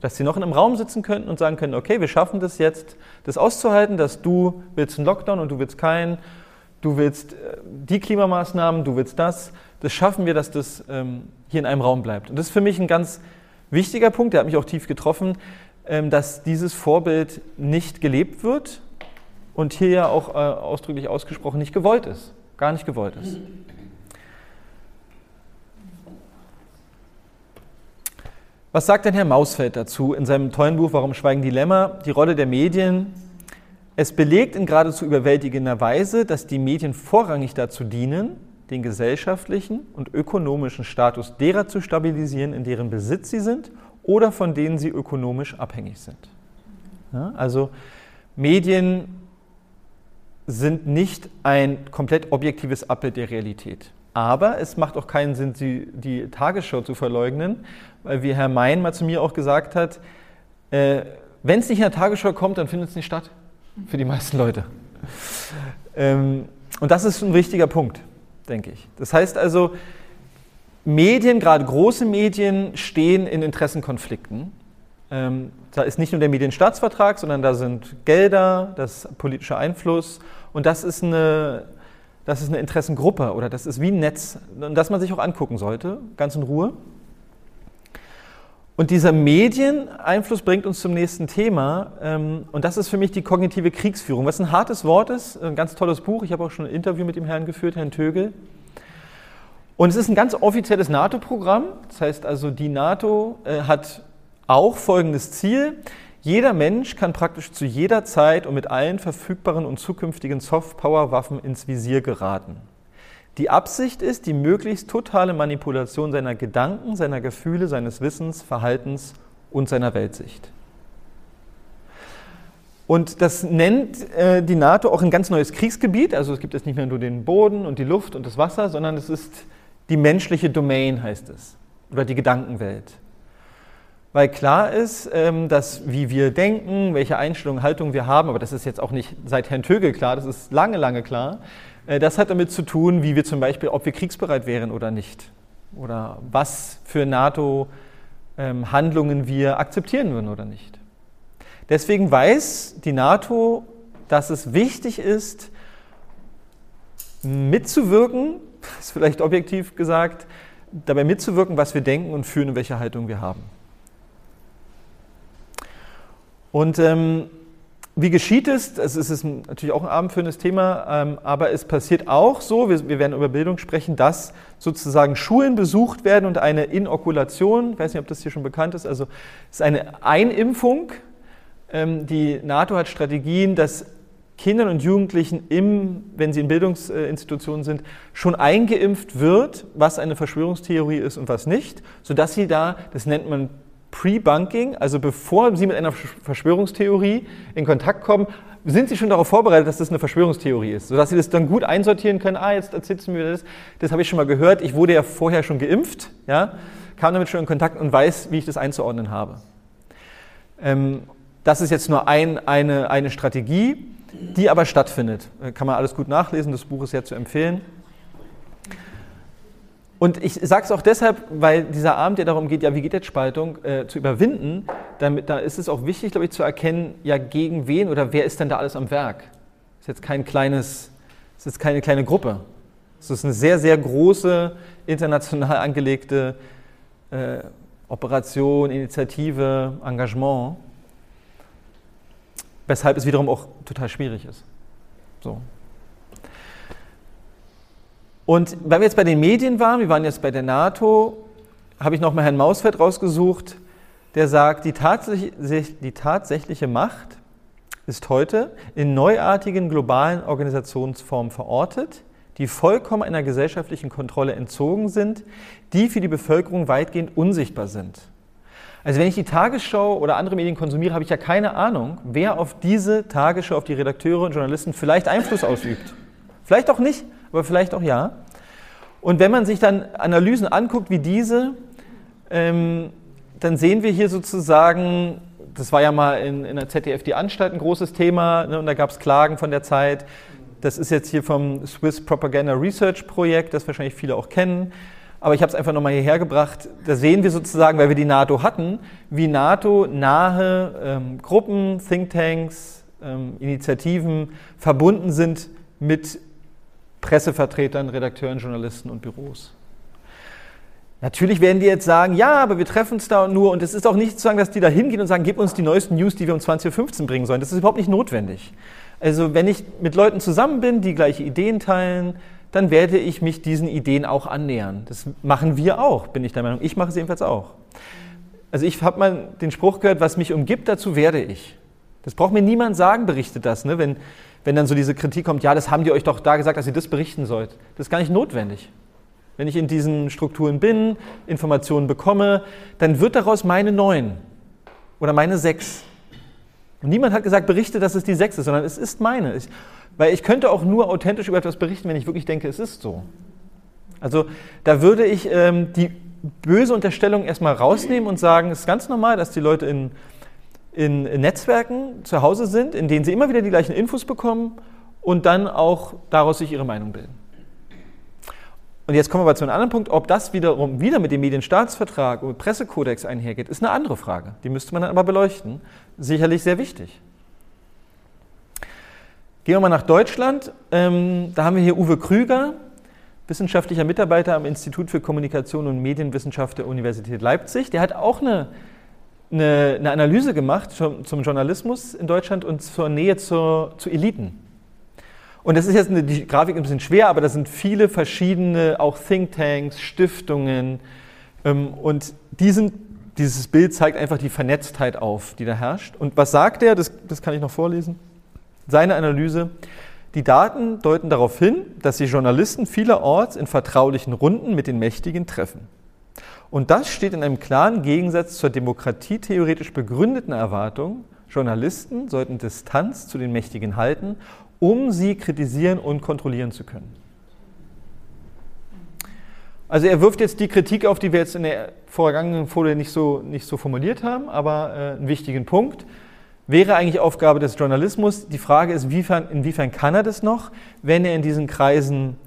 Dass sie noch in einem Raum sitzen könnten und sagen können, okay, wir schaffen das jetzt, das auszuhalten, dass du willst einen Lockdown und du willst keinen, du willst äh, die Klimamaßnahmen, du willst das. Das schaffen wir, dass das ähm, hier in einem Raum bleibt. Und das ist für mich ein ganz wichtiger Punkt, der hat mich auch tief getroffen, ähm, dass dieses Vorbild nicht gelebt wird und hier ja auch äh, ausdrücklich ausgesprochen nicht gewollt ist gar nicht gewollt ist. Was sagt denn Herr Mausfeld dazu in seinem tollen Buch Warum schweigen die Lämmer? Die Rolle der Medien. Es belegt in geradezu überwältigender Weise, dass die Medien vorrangig dazu dienen, den gesellschaftlichen und ökonomischen Status derer zu stabilisieren, in deren Besitz sie sind oder von denen sie ökonomisch abhängig sind. Ja, also Medien sind nicht ein komplett objektives Abbild der Realität. Aber es macht auch keinen Sinn, sie, die Tagesschau zu verleugnen, weil wie Herr Mein mal zu mir auch gesagt hat, äh, wenn es nicht in der Tagesschau kommt, dann findet es nicht statt. Für die meisten Leute. Ähm, und das ist ein wichtiger Punkt, denke ich. Das heißt also, Medien, gerade große Medien, stehen in Interessenkonflikten. Ähm, da ist nicht nur der Medienstaatsvertrag, sondern da sind Gelder, das ist politischer Einfluss und das ist eine, das ist eine Interessengruppe oder das ist wie ein Netz, das man sich auch angucken sollte, ganz in Ruhe. Und dieser Medieneinfluss bringt uns zum nächsten Thema ähm, und das ist für mich die kognitive Kriegsführung, was ein hartes Wort ist, ein ganz tolles Buch. Ich habe auch schon ein Interview mit dem Herrn geführt, Herrn Tögel. Und es ist ein ganz offizielles NATO-Programm. Das heißt also, die NATO äh, hat auch folgendes Ziel. Jeder Mensch kann praktisch zu jeder Zeit und mit allen verfügbaren und zukünftigen Softpower-Waffen ins Visier geraten. Die Absicht ist die möglichst totale Manipulation seiner Gedanken, seiner Gefühle, seines Wissens, Verhaltens und seiner Weltsicht. Und das nennt äh, die NATO auch ein ganz neues Kriegsgebiet. Also es gibt jetzt nicht mehr nur den Boden und die Luft und das Wasser, sondern es ist die menschliche Domain, heißt es, oder die Gedankenwelt weil klar ist, ähm, dass wie wir denken, welche Einstellungen, Haltung wir haben, aber das ist jetzt auch nicht seit Herrn Tögel klar, das ist lange, lange klar, äh, das hat damit zu tun, wie wir zum Beispiel, ob wir kriegsbereit wären oder nicht. Oder was für NATO-Handlungen ähm, wir akzeptieren würden oder nicht. Deswegen weiß die NATO, dass es wichtig ist, mitzuwirken, ist vielleicht objektiv gesagt, dabei mitzuwirken, was wir denken und fühlen und welche Haltung wir haben. Und ähm, wie geschieht es? Es ist natürlich auch ein abendfüllendes Thema, ähm, aber es passiert auch so, wir, wir, werden über Bildung sprechen, dass sozusagen Schulen besucht werden und eine Inokulation, ich weiß nicht, ob das hier schon bekannt ist, also es ist eine Einimpfung. Ähm, die NATO hat Strategien, dass Kindern und Jugendlichen, im, wenn sie in Bildungsinstitutionen sind, schon eingeimpft wird, was eine Verschwörungstheorie ist und was nicht, sodass sie da, das nennt man Pre-Bunking, also bevor Sie mit einer Verschwörungstheorie in Kontakt kommen, sind Sie schon darauf vorbereitet, dass das eine Verschwörungstheorie ist, sodass Sie das dann gut einsortieren können. Ah, jetzt erzählst du mir das, das habe ich schon mal gehört. Ich wurde ja vorher schon geimpft, ja, kam damit schon in Kontakt und weiß, wie ich das einzuordnen habe. Ähm, das ist jetzt nur ein, eine, eine Strategie, die aber stattfindet. Kann man alles gut nachlesen, das Buch ist sehr zu empfehlen. Und ich sage es auch deshalb, weil dieser Abend ja darum geht, ja, wie geht jetzt Spaltung äh, zu überwinden. Damit, da ist es auch wichtig, glaube ich, zu erkennen, ja, gegen wen oder wer ist denn da alles am Werk. Ist jetzt kein kleines, ist keine kleine Gruppe. Es ist eine sehr, sehr große, international angelegte äh, Operation, Initiative, Engagement, weshalb es wiederum auch total schwierig ist. So. Und weil wir jetzt bei den Medien waren, wir waren jetzt bei der NATO, habe ich nochmal Herrn Mausfeld rausgesucht, der sagt, die, tatsächlich, die tatsächliche Macht ist heute in neuartigen globalen Organisationsformen verortet, die vollkommen einer gesellschaftlichen Kontrolle entzogen sind, die für die Bevölkerung weitgehend unsichtbar sind. Also wenn ich die Tagesschau oder andere Medien konsumiere, habe ich ja keine Ahnung, wer auf diese Tagesschau, auf die Redakteure und Journalisten vielleicht Einfluss ausübt. Vielleicht auch nicht, aber vielleicht auch ja. Und wenn man sich dann Analysen anguckt wie diese, ähm, dann sehen wir hier sozusagen, das war ja mal in, in der ZDF die Anstalt ein großes Thema, ne, und da gab es Klagen von der Zeit. Das ist jetzt hier vom Swiss Propaganda Research Projekt, das wahrscheinlich viele auch kennen. Aber ich habe es einfach nochmal hierher gebracht. Da sehen wir sozusagen, weil wir die NATO hatten, wie NATO nahe ähm, Gruppen, Thinktanks, ähm, Initiativen verbunden sind mit Pressevertretern, Redakteuren, Journalisten und Büros. Natürlich werden die jetzt sagen, ja, aber wir treffen uns da nur und es ist auch nicht zu sagen, dass die da hingehen und sagen, gib uns die neuesten News, die wir um 20.15 Uhr bringen sollen. Das ist überhaupt nicht notwendig. Also wenn ich mit Leuten zusammen bin, die gleiche Ideen teilen, dann werde ich mich diesen Ideen auch annähern. Das machen wir auch, bin ich der Meinung. Ich mache es jedenfalls auch. Also ich habe mal den Spruch gehört, was mich umgibt, dazu werde ich. Das braucht mir niemand sagen, berichtet das. Ne? Wenn, wenn dann so diese Kritik kommt, ja, das haben die euch doch da gesagt, dass ihr das berichten sollt. Das ist gar nicht notwendig. Wenn ich in diesen Strukturen bin, Informationen bekomme, dann wird daraus meine neun oder meine sechs. Und niemand hat gesagt, berichte, dass es die sechs ist, sondern es ist meine. Ich, weil ich könnte auch nur authentisch über etwas berichten, wenn ich wirklich denke, es ist so. Also da würde ich ähm, die böse Unterstellung erstmal rausnehmen und sagen, es ist ganz normal, dass die Leute in in Netzwerken zu Hause sind, in denen sie immer wieder die gleichen Infos bekommen und dann auch daraus sich ihre Meinung bilden. Und jetzt kommen wir aber zu einem anderen Punkt. Ob das wiederum wieder mit dem Medienstaatsvertrag und Pressekodex einhergeht, ist eine andere Frage. Die müsste man dann aber beleuchten. Sicherlich sehr wichtig. Gehen wir mal nach Deutschland. Ähm, da haben wir hier Uwe Krüger, wissenschaftlicher Mitarbeiter am Institut für Kommunikation und Medienwissenschaft der Universität Leipzig. Der hat auch eine eine, eine Analyse gemacht zum, zum, Journalismus in Deutschland und zur Nähe zur, zu Eliten. Und das ist jetzt eine, die Grafik ein bisschen schwer, aber da sind viele verschiedene, auch Thinktanks, Stiftungen. Ähm, und die sind, dieses Bild zeigt einfach die Vernetztheit auf, die da herrscht. Und was sagt er? Das, das kann ich noch vorlesen. Seine Analyse. Die Daten deuten darauf hin, dass sich Journalisten vielerorts in vertraulichen Runden mit den Mächtigen treffen. Und das steht in einem klaren Gegensatz zur demokratietheoretisch begründeten Erwartung, Journalisten sollten Distanz zu den Mächtigen halten, um sie kritisieren und kontrollieren zu können. Also er wirft jetzt die Kritik auf, die wir jetzt in der vorgegangenen Folie nicht so, nicht so formuliert haben, aber äh, einen wichtigen Punkt. Wäre eigentlich Aufgabe des Journalismus. Die Frage ist, inwiefern, inwiefern kann er das noch, wenn er in diesen Kreisen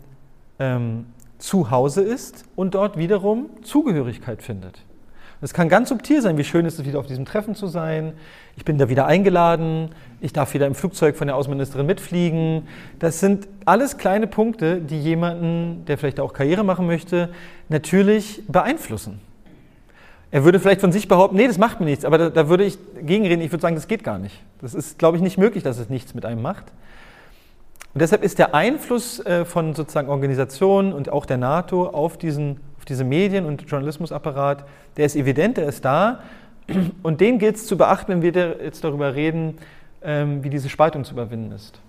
ähm, zu Hause ist und dort wiederum Zugehörigkeit findet. Es kann ganz subtil sein, wie schön ist es, wieder auf diesem Treffen zu sein. Ich bin da wieder eingeladen, ich darf wieder im Flugzeug von der Außenministerin mitfliegen. Das sind alles kleine Punkte, die jemanden, der vielleicht auch Karriere machen möchte, natürlich beeinflussen. Er würde vielleicht von sich behaupten, nee, das macht mir nichts, aber da, da würde ich gegenreden, ich würde sagen, das geht gar nicht. Das ist, glaube ich, nicht möglich, dass es nichts mit einem macht. Und deshalb ist der Einfluss äh, von sozusagen Organisationen und auch der NATO auf, diesen, auf diese Medien- und Journalismusapparat, der ist evident, der ist da. Und den gilt es zu beachten, wenn wir jetzt darüber reden, ähm, wie diese Spaltung zu überwinden ist.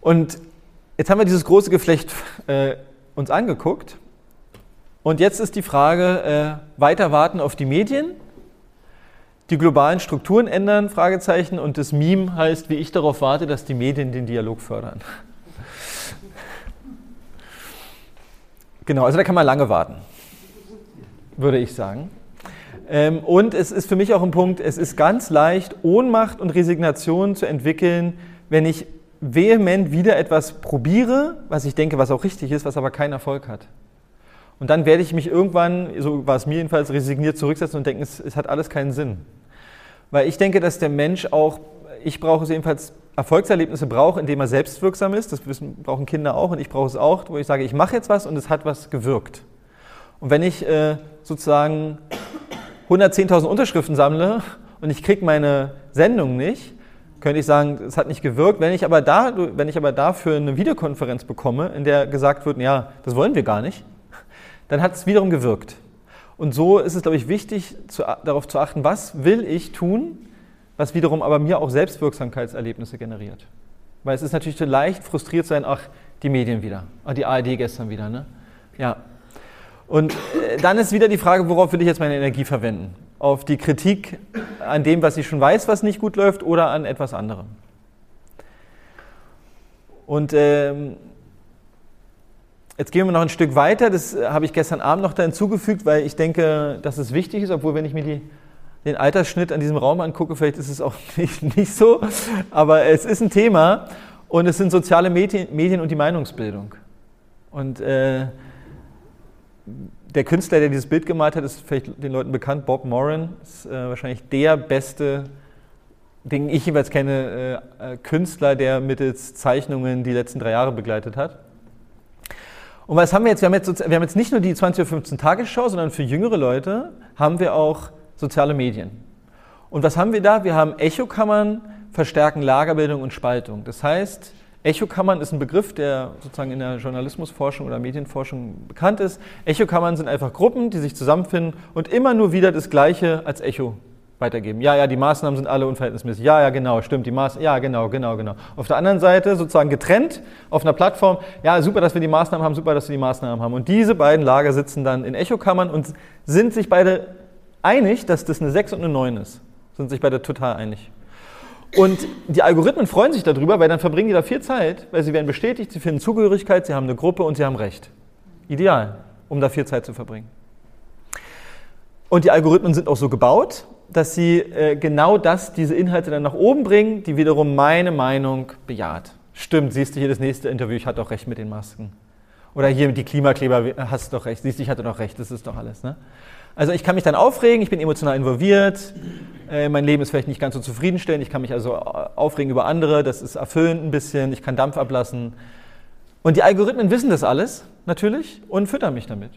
Und jetzt haben wir dieses große Geflecht äh, uns angeguckt. Und jetzt ist die Frage, äh, weiter warten auf die Medien die globalen Strukturen ändern, Fragezeichen, und das Meme heißt, wie ich darauf warte, dass die Medien den Dialog fördern. Genau, also da kann man lange warten, würde ich sagen. Ähm, und es ist für mich auch ein Punkt, es ist ganz leicht, Ohnmacht und Resignation zu entwickeln, wenn ich vehement wieder etwas probiere, was ich denke, was auch richtig ist, was aber keinen Erfolg hat. Und dann werde ich mich irgendwann, so war es mir jedenfalls, resigniert zurücksetzen und denken, es, es hat alles keinen Sinn. Weil ich denke, dass der Mensch auch, ich brauche es jedenfalls, Erfolgserlebnisse braucht, indem er selbstwirksam ist. Das wissen, brauchen Kinder auch und ich brauche es auch, wo ich sage, ich mache jetzt was und es hat was gewirkt. Und wenn ich äh, sozusagen 110.000 Unterschriften sammle und ich kriege meine Sendung nicht, könnte ich sagen, es hat nicht gewirkt. Wenn ich, aber da, wenn ich aber dafür eine Videokonferenz bekomme, in der gesagt wird, ja, das wollen wir gar nicht, dann hat es wiederum gewirkt. Und so ist es, glaube ich, wichtig, zu, darauf zu achten, was will ich tun, was wiederum aber mir auch Selbstwirksamkeitserlebnisse generiert. Weil es ist natürlich so leicht, frustriert sein, ach, die Medien wieder, ach, die ARD gestern wieder. Ne? Ja. Und äh, dann ist wieder die Frage, worauf will ich jetzt meine Energie verwenden? Auf die Kritik an dem, was ich schon weiß, was nicht gut läuft, oder an etwas anderem? Und ähm, Jetzt gehen wir noch ein Stück weiter. Das äh, habe ich gestern Abend noch da hinzugefügt, weil ich denke, dass es wichtig ist, obwohl wenn ich mir die, den Altersschnitt an diesem Raum angucke, vielleicht ist es auch nicht, nicht so, aber es ist ein Thema und es sind soziale Medien, Medien und die Meinungsbildung. Und äh, der Künstler, der dieses Bild gemalt hat, ist vielleicht den Leuten bekannt, Bob Moran, ist äh, wahrscheinlich der beste, den ich jeweils kenne, äh, äh Künstler, der mittels Zeichnungen die letzten drei Jahre begleitet hat. Und was haben wir jetzt? Wir haben jetzt, wir haben jetzt nicht nur die 20.15 Uhr Tagesschau, sondern für jüngere Leute haben wir auch soziale Medien. Und was haben wir da? Wir haben Echokammern, verstärken Lagerbildung und Spaltung. Das heißt, Echokammern ist ein Begriff, der sozusagen in der Journalismusforschung oder Medienforschung bekannt ist. Echokammern sind einfach Gruppen, die sich zusammenfinden und immer nur wieder das Gleiche als Echo weitergeben. Ja, ja, die Maßnahmen sind alle unverhältnismäßig. Ja, ja, genau, stimmt. Die Maßnahmen, ja, genau, genau, genau. Auf der anderen Seite sozusagen getrennt auf einer Plattform. Ja, super, dass wir die Maßnahmen haben, super, dass wir die Maßnahmen haben. Und diese beiden Lager sitzen dann in Echokammern und sind sich beide einig, dass das eine 6 und eine 9 ist. Sind sich beide total einig. Und die Algorithmen freuen sich darüber, weil dann verbringen die da viel Zeit, weil sie werden bestätigt, sie finden Zugehörigkeit, sie haben eine Gruppe und sie haben Recht. Ideal, um da viel Zeit zu verbringen. Und die Algorithmen sind auch so gebaut, dass sie äh, genau das, diese Inhalte dann nach oben bringen, die wiederum meine Meinung bejaht. Stimmt, siehst du hier das nächste Interview, ich hatte doch recht mit den Masken. Oder hier die Klimakleber, hast du doch recht, siehst du, ich hatte doch recht, das ist doch alles. Ne? Also ich kann mich dann aufregen, ich bin emotional involviert, äh, mein Leben ist vielleicht nicht ganz so zufriedenstellend, ich kann mich also äh, aufregen über andere, das ist erfüllend ein bisschen, ich kann Dampf ablassen. Und die Algorithmen wissen das alles, natürlich, und füttern mich damit.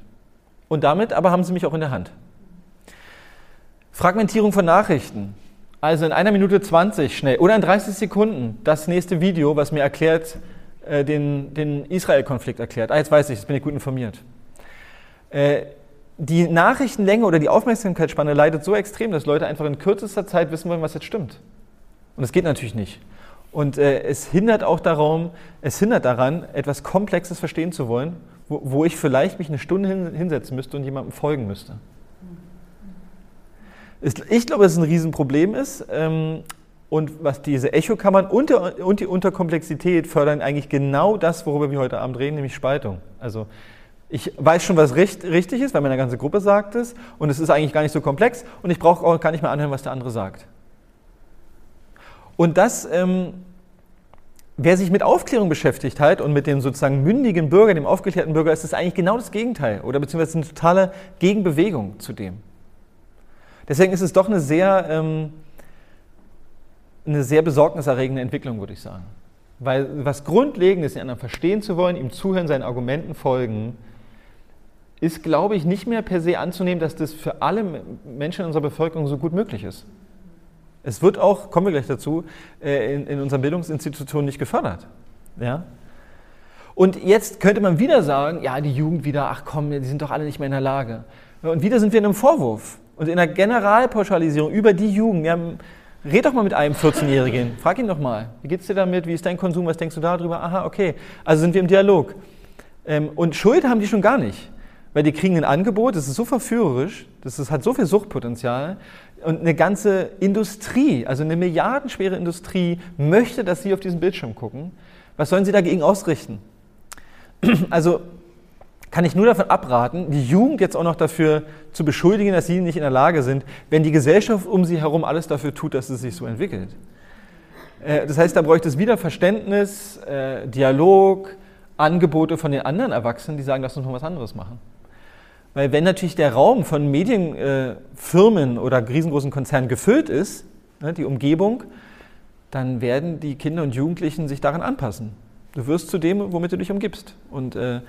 Und damit aber haben sie mich auch in der Hand. Fragmentierung von Nachrichten. Also in einer Minute 20 schnell oder in 30 Sekunden das nächste Video, was mir erklärt, äh, den, den Israel-Konflikt erklärt. Ah, jetzt weiß ich, jetzt bin ich gut informiert. Äh, die Nachrichtenlänge oder die Aufmerksamkeitsspanne leidet so extrem, dass Leute einfach in kürzester Zeit wissen wollen, was jetzt stimmt. Und das geht natürlich nicht. Und äh, es hindert auch darum, es hindert daran, etwas Komplexes verstehen zu wollen, wo, wo ich vielleicht mich eine Stunde hin, hinsetzen müsste und jemandem folgen müsste. Ich glaube, dass es ein Riesenproblem ist. Ähm, und was diese Echokammern und, und die Unterkomplexität fördern eigentlich genau das, worüber wir heute Abend reden, nämlich Spaltung. Also ich weiß schon, was richtig ist, weil meine ganze Gruppe sagt es und es ist eigentlich gar nicht so komplex und ich brauche auch gar nicht mehr anhören, was der andere sagt. Und das, ähm, wer sich mit Aufklärung beschäftigt hat und mit dem sozusagen mündigen Bürger, dem aufgeklärten Bürger, ist das eigentlich genau das Gegenteil oder beziehungsweise eine totale Gegenbewegung zu dem. Deswegen ist es doch eine sehr, ähm, eine sehr besorgniserregende Entwicklung, würde ich sagen. Weil was Grundlegendes, den anderen verstehen zu wollen, ihm zuhören, seinen Argumenten folgen, ist, glaube ich, nicht mehr per se anzunehmen, dass das für alle Menschen in unserer Bevölkerung so gut möglich ist. Es wird auch, kommen wir gleich dazu, äh, in, in unseren Bildungsinstitutionen nicht gefördert. Ja? Und jetzt könnte man wieder sagen, ja, die Jugend wieder, ach komm, die sind doch alle nicht mehr in der Lage. Und wieder sind wir in einem Vorwurf und in einer Generalpauschalisierung über die Jugend. Ja, red doch mal mit einem 14-Jährigen, frag ihn doch mal, wie geht's dir damit, wie ist dein Konsum, was denkst du darüber? Aha, okay, also sind wir im Dialog. Ähm, und Schuld haben die schon gar nicht, weil die kriegen ein Angebot, das ist so verführerisch, das ist, hat so viel Suchtpotenzial und eine ganze Industrie, also eine milliardenschwere Industrie, möchte, dass Sie auf diesen Bildschirm gucken. Was sollen Sie dagegen ausrichten? Also kann ich nur davon abraten, die Jugend jetzt auch noch dafür zu beschuldigen, dass sie nicht in der Lage sind, wenn die Gesellschaft um sie herum alles dafür tut, dass es sich so entwickelt. Äh, das heißt, da bräuchte es wieder Verständnis, äh, Dialog, Angebote von den anderen Erwachsenen, die sagen, lass uns noch was anderes machen. Weil wenn natürlich der Raum von Medienfirmen äh, oder riesengroßen Konzernen gefüllt ist, ne, die Umgebung, dann werden die Kinder und Jugendlichen sich daran anpassen. Du wirst zu dem, womit du dich umgibst. Und äh,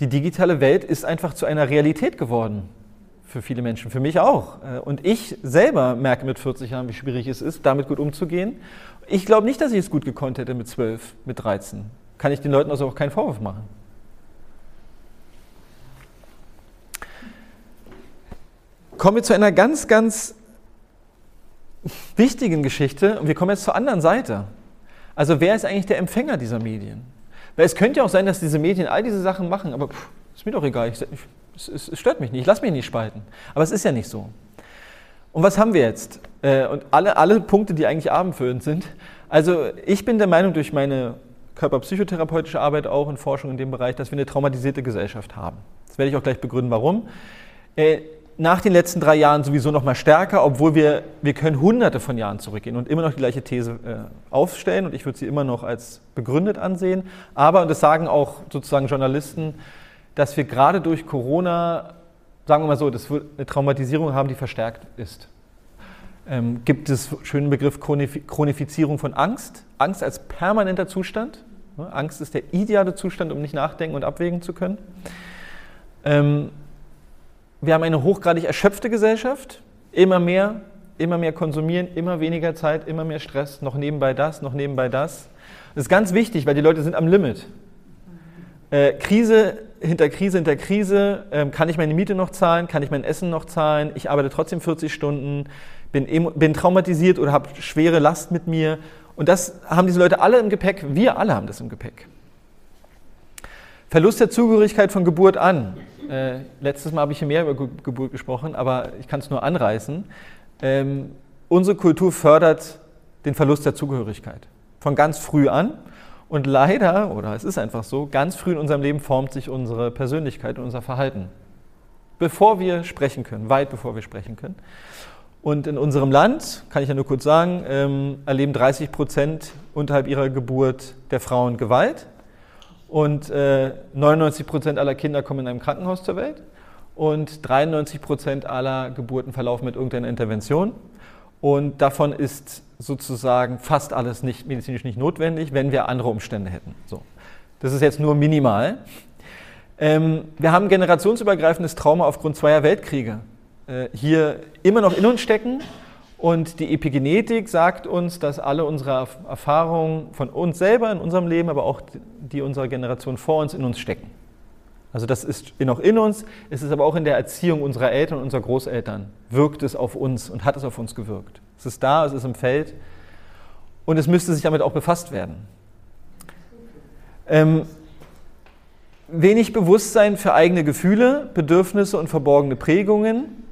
die digitale Welt ist einfach zu einer Realität geworden für viele Menschen, für mich auch. Äh, und ich selber merke mit 40 Jahren, wie schwierig es ist, damit gut umzugehen. Ich glaube nicht, dass ich es gut gekonnt hätte mit 12, mit 13. Kann ich den Leuten also auch keinen Vorwurf machen. kommen wir zu einer ganz, ganz wichtigen Geschichte und wir kommen jetzt zur anderen Seite. Also wer ist eigentlich der Empfänger dieser Medien? Weil es könnte ja auch sein, dass diese Medien all diese Sachen machen, aber pff, ist mir doch egal, ich, es, es, es, stört mich nicht, ich lasse mich nicht spalten. Aber es ist ja nicht so. Und was haben wir jetzt? Äh, und alle, alle Punkte, die eigentlich abendfüllend sind. Also ich bin der Meinung durch meine körperpsychotherapeutische Arbeit auch und Forschung in dem Bereich, dass wir eine traumatisierte Gesellschaft haben. Das werde ich auch gleich begründen, warum. Äh, nach den letzten drei Jahren sowieso noch mal stärker, obwohl wir, wir können hunderte von Jahren zurückgehen und immer noch die gleiche These äh, aufstellen und ich würde sie immer noch als begründet ansehen. Aber, und das sagen auch sozusagen Journalisten, dass wir gerade durch Corona, sagen wir mal so, dass wir eine Traumatisierung haben, die verstärkt ist. Ähm, gibt es schönen Begriff Chronifizierung von Angst. Angst als permanenter Zustand. Angst ist der ideale Zustand, um nicht nachdenken und abwägen zu können. Ähm, wir haben eine hochgradig erschöpfte Gesellschaft, immer mehr, immer mehr konsumieren, immer weniger Zeit, immer mehr Stress, noch nebenbei das, noch nebenbei das. Das ist ganz wichtig, weil die Leute sind am Limit. Äh, Krise hinter Krise hinter Krise, äh, kann ich meine Miete noch zahlen, kann ich mein Essen noch zahlen, ich arbeite trotzdem 40 Stunden, bin, bin traumatisiert oder habe schwere Last mit mir. Und das haben diese Leute alle im Gepäck, wir alle haben das im Gepäck. Verlust der Zugehörigkeit von Geburt an. Äh, letztes Mal habe ich hier mehr über Geburt gesprochen, aber ich kann es nur anreißen. Ähm, unsere Kultur fördert den Verlust der Zugehörigkeit von ganz früh an. Und leider, oder es ist einfach so, ganz früh in unserem Leben formt sich unsere Persönlichkeit und unser Verhalten. Bevor wir sprechen können, weit bevor wir sprechen können. Und in unserem Land, kann ich ja nur kurz sagen, ähm, erleben 30 Prozent unterhalb ihrer Geburt der Frauen Gewalt und äh, 99 Prozent aller Kinder kommen in einem Krankenhaus zur Welt und 93 Prozent aller Geburten verlaufen mit irgendeiner Intervention. Und davon ist sozusagen fast alles nicht, medizinisch nicht notwendig, wenn wir andere Umstände hätten. So. Das ist jetzt nur minimal. Ähm, wir haben generationsübergreifendes Trauma aufgrund zweier Weltkriege äh, hier immer noch in uns stecken und die Epigenetik sagt uns, dass alle unsere Erfahrungen von uns selber in unserem Leben, aber auch die unserer Generation vor uns in uns stecken. Also das ist noch in uns, es ist aber auch in der Erziehung unserer Eltern und unserer Großeltern. Wirkt es auf uns und hat es auf uns gewirkt. Es ist da, es ist im Feld und es müsste sich damit auch befasst werden. Ähm, wenig Bewusstsein für eigene Gefühle, Bedürfnisse und verborgene Prägungen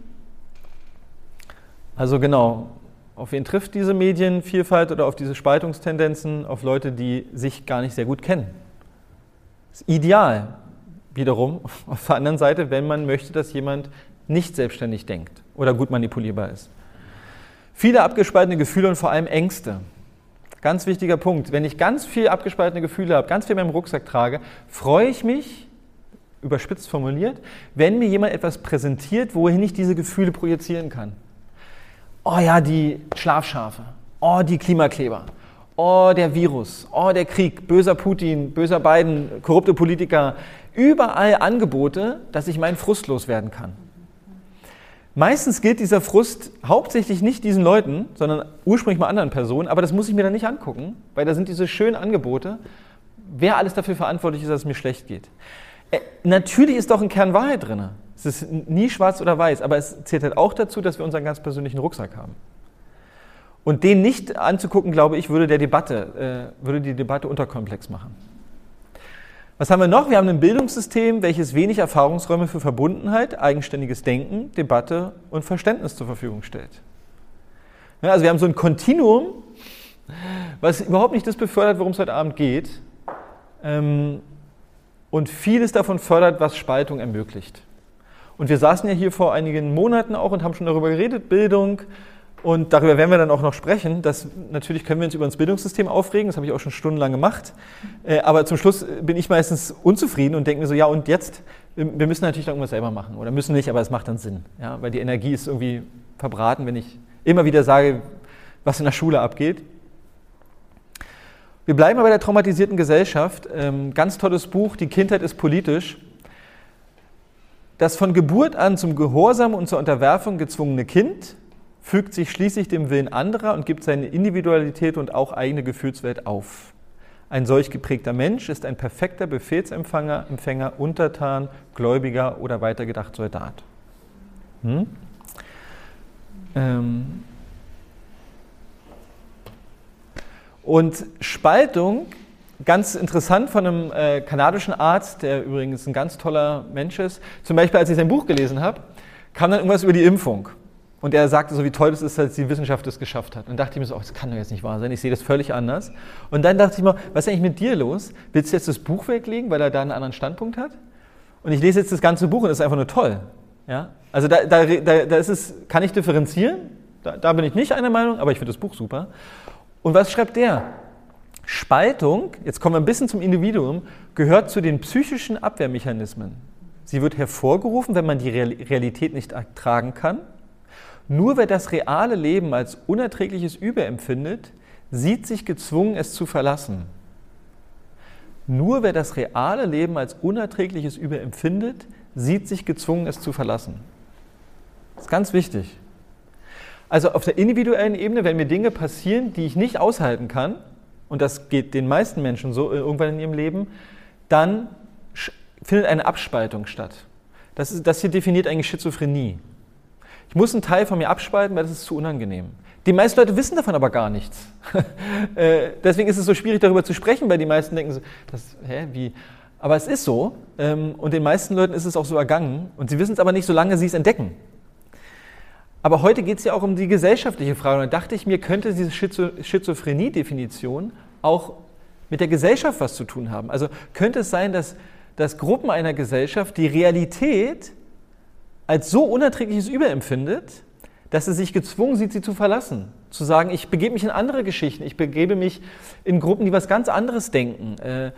also genau, auf wen trifft diese Medienvielfalt oder auf diese Spaltungstendenzen? Auf Leute, die sich gar nicht sehr gut kennen. Das ist ideal, wiederum, auf der anderen Seite, wenn man möchte, dass jemand nicht selbstständig denkt oder gut manipulierbar ist. Viele abgespaltene Gefühle und vor allem Ängste. Ganz wichtiger Punkt. Wenn ich ganz viel abgespaltene Gefühle habe, ganz viel in meinem Rucksack trage, freue ich mich, überspitzt formuliert, wenn mir jemand etwas präsentiert, wohin ich diese Gefühle projizieren kann oh ja, die Schlafschafe, oh, die Klimakleber, oh, der Virus, oh, der Krieg, böser Putin, böser Biden, korrupte Politiker, überall Angebote, dass ich meinen Frust loswerden kann. Meistens gilt dieser Frust hauptsächlich nicht diesen Leuten, sondern ursprünglich mal anderen Personen, aber das muss ich mir dann nicht angucken, weil da sind diese schönen Angebote, wer alles dafür verantwortlich ist, dass es mir schlecht geht. Äh, natürlich ist doch ein Kern Wahrheit drin. Es ist nie schwarz oder weiß, aber es zählt halt auch dazu, dass wir unseren ganz persönlichen Rucksack haben. Und den nicht anzugucken, glaube ich, würde, der Debatte, äh, würde die Debatte unterkomplex machen. Was haben wir noch? Wir haben ein Bildungssystem, welches wenig Erfahrungsräume für Verbundenheit, eigenständiges Denken, Debatte und Verständnis zur Verfügung stellt. Ja, also wir haben so ein Kontinuum, was überhaupt nicht das befördert, worum es heute Abend geht. Ähm, und vieles davon fördert, was Spaltung ermöglicht. Und wir saßen ja hier vor einigen Monaten auch und haben schon darüber geredet, Bildung, und darüber werden wir dann auch noch sprechen. Dass, natürlich können wir uns über das Bildungssystem aufregen, das habe ich auch schon stundenlang gemacht. Äh, aber zum Schluss bin ich meistens unzufrieden und denke mir so, ja und jetzt? Wir müssen natürlich irgendwas selber machen. Oder müssen nicht, aber es macht dann Sinn. Ja? Weil die Energie ist irgendwie verbraten, wenn ich immer wieder sage, was in der Schule abgeht. Wir bleiben aber bei der traumatisierten Gesellschaft. Ähm, ganz tolles Buch, Die Kindheit ist politisch. Das von Geburt an zum Gehorsam und zur Unterwerfung gezwungene Kind fügt sich schließlich dem Willen anderer und gibt seine Individualität und auch eigene Gefühlswelt auf. Ein solch geprägter Mensch ist ein perfekter Befehlsempfänger, Empfänger, Untertan, Gläubiger oder weitergedacht Soldat. Hm? Ähm und Spaltung, ganz interessant von einem äh, kanadischen Arzt, der übrigens ein ganz toller Mensch ist. Zum Beispiel, als ich sein Buch gelesen habe, kam dann irgendwas über die Impfung. Und er sagte so, wie toll das ist, dass die Wissenschaft es geschafft hat. Und dachte ich mir so, oh, das kann doch jetzt nicht wahr sein, ich sehe das völlig anders. Und dann dachte ich mir, was ist eigentlich mit dir los? Willst du jetzt das Buch weglegen, weil er da einen anderen Standpunkt hat? Und ich lese jetzt das ganze Buch und es ist einfach nur toll. Ja? Also da, da, da, da ist es, kann ich differenzieren, da, da bin ich nicht einer Meinung, aber ich finde das Buch super. Und was schreibt der? Spaltung, jetzt kommen wir ein bisschen zum Individuum, gehört zu den psychischen Abwehrmechanismen. Sie wird hervorgerufen, wenn man die Realität nicht ertragen kann nur wer das reale Leben als unerträgliches Übel empfindet, sieht sich gezwungen, es zu verlassen. Nur wer das reale Leben als unerträgliches Übel empfindet, sieht sich gezwungen, es zu verlassen. Das ist ganz wichtig. Also auf der individuellen Ebene, wenn mir Dinge passieren, die ich nicht aushalten kann, und das geht den meisten Menschen so äh, irgendwann in ihrem Leben, dann findet eine Abspaltung statt. Das, ist, das hier definiert eigentlich Schizophrenie. Ich muss einen Teil von mir abspalten, weil das ist zu unangenehm. Die meisten Leute wissen davon aber gar nichts. Äh, deswegen ist es so schwierig, darüber zu sprechen, weil die meisten denken so, das, hä, wie? Aber es ist so ähm, und den meisten Leuten ist es auch so ergangen und sie wissen es aber nicht, solange sie es entdecken. Aber heute geht es ja auch um die gesellschaftliche Frage. Und da dachte ich mir, könnte diese Schizophrenie-Definition auch mit der Gesellschaft was zu tun haben. Also könnte es sein, dass, dass Gruppen einer Gesellschaft die Realität als so unerträgliches Übel empfindet, dass er sich gezwungen sieht, sie zu verlassen. Zu sagen, ich begebe mich in andere Geschichten, ich begebe mich in Gruppen, die was ganz anderes denken. Äh,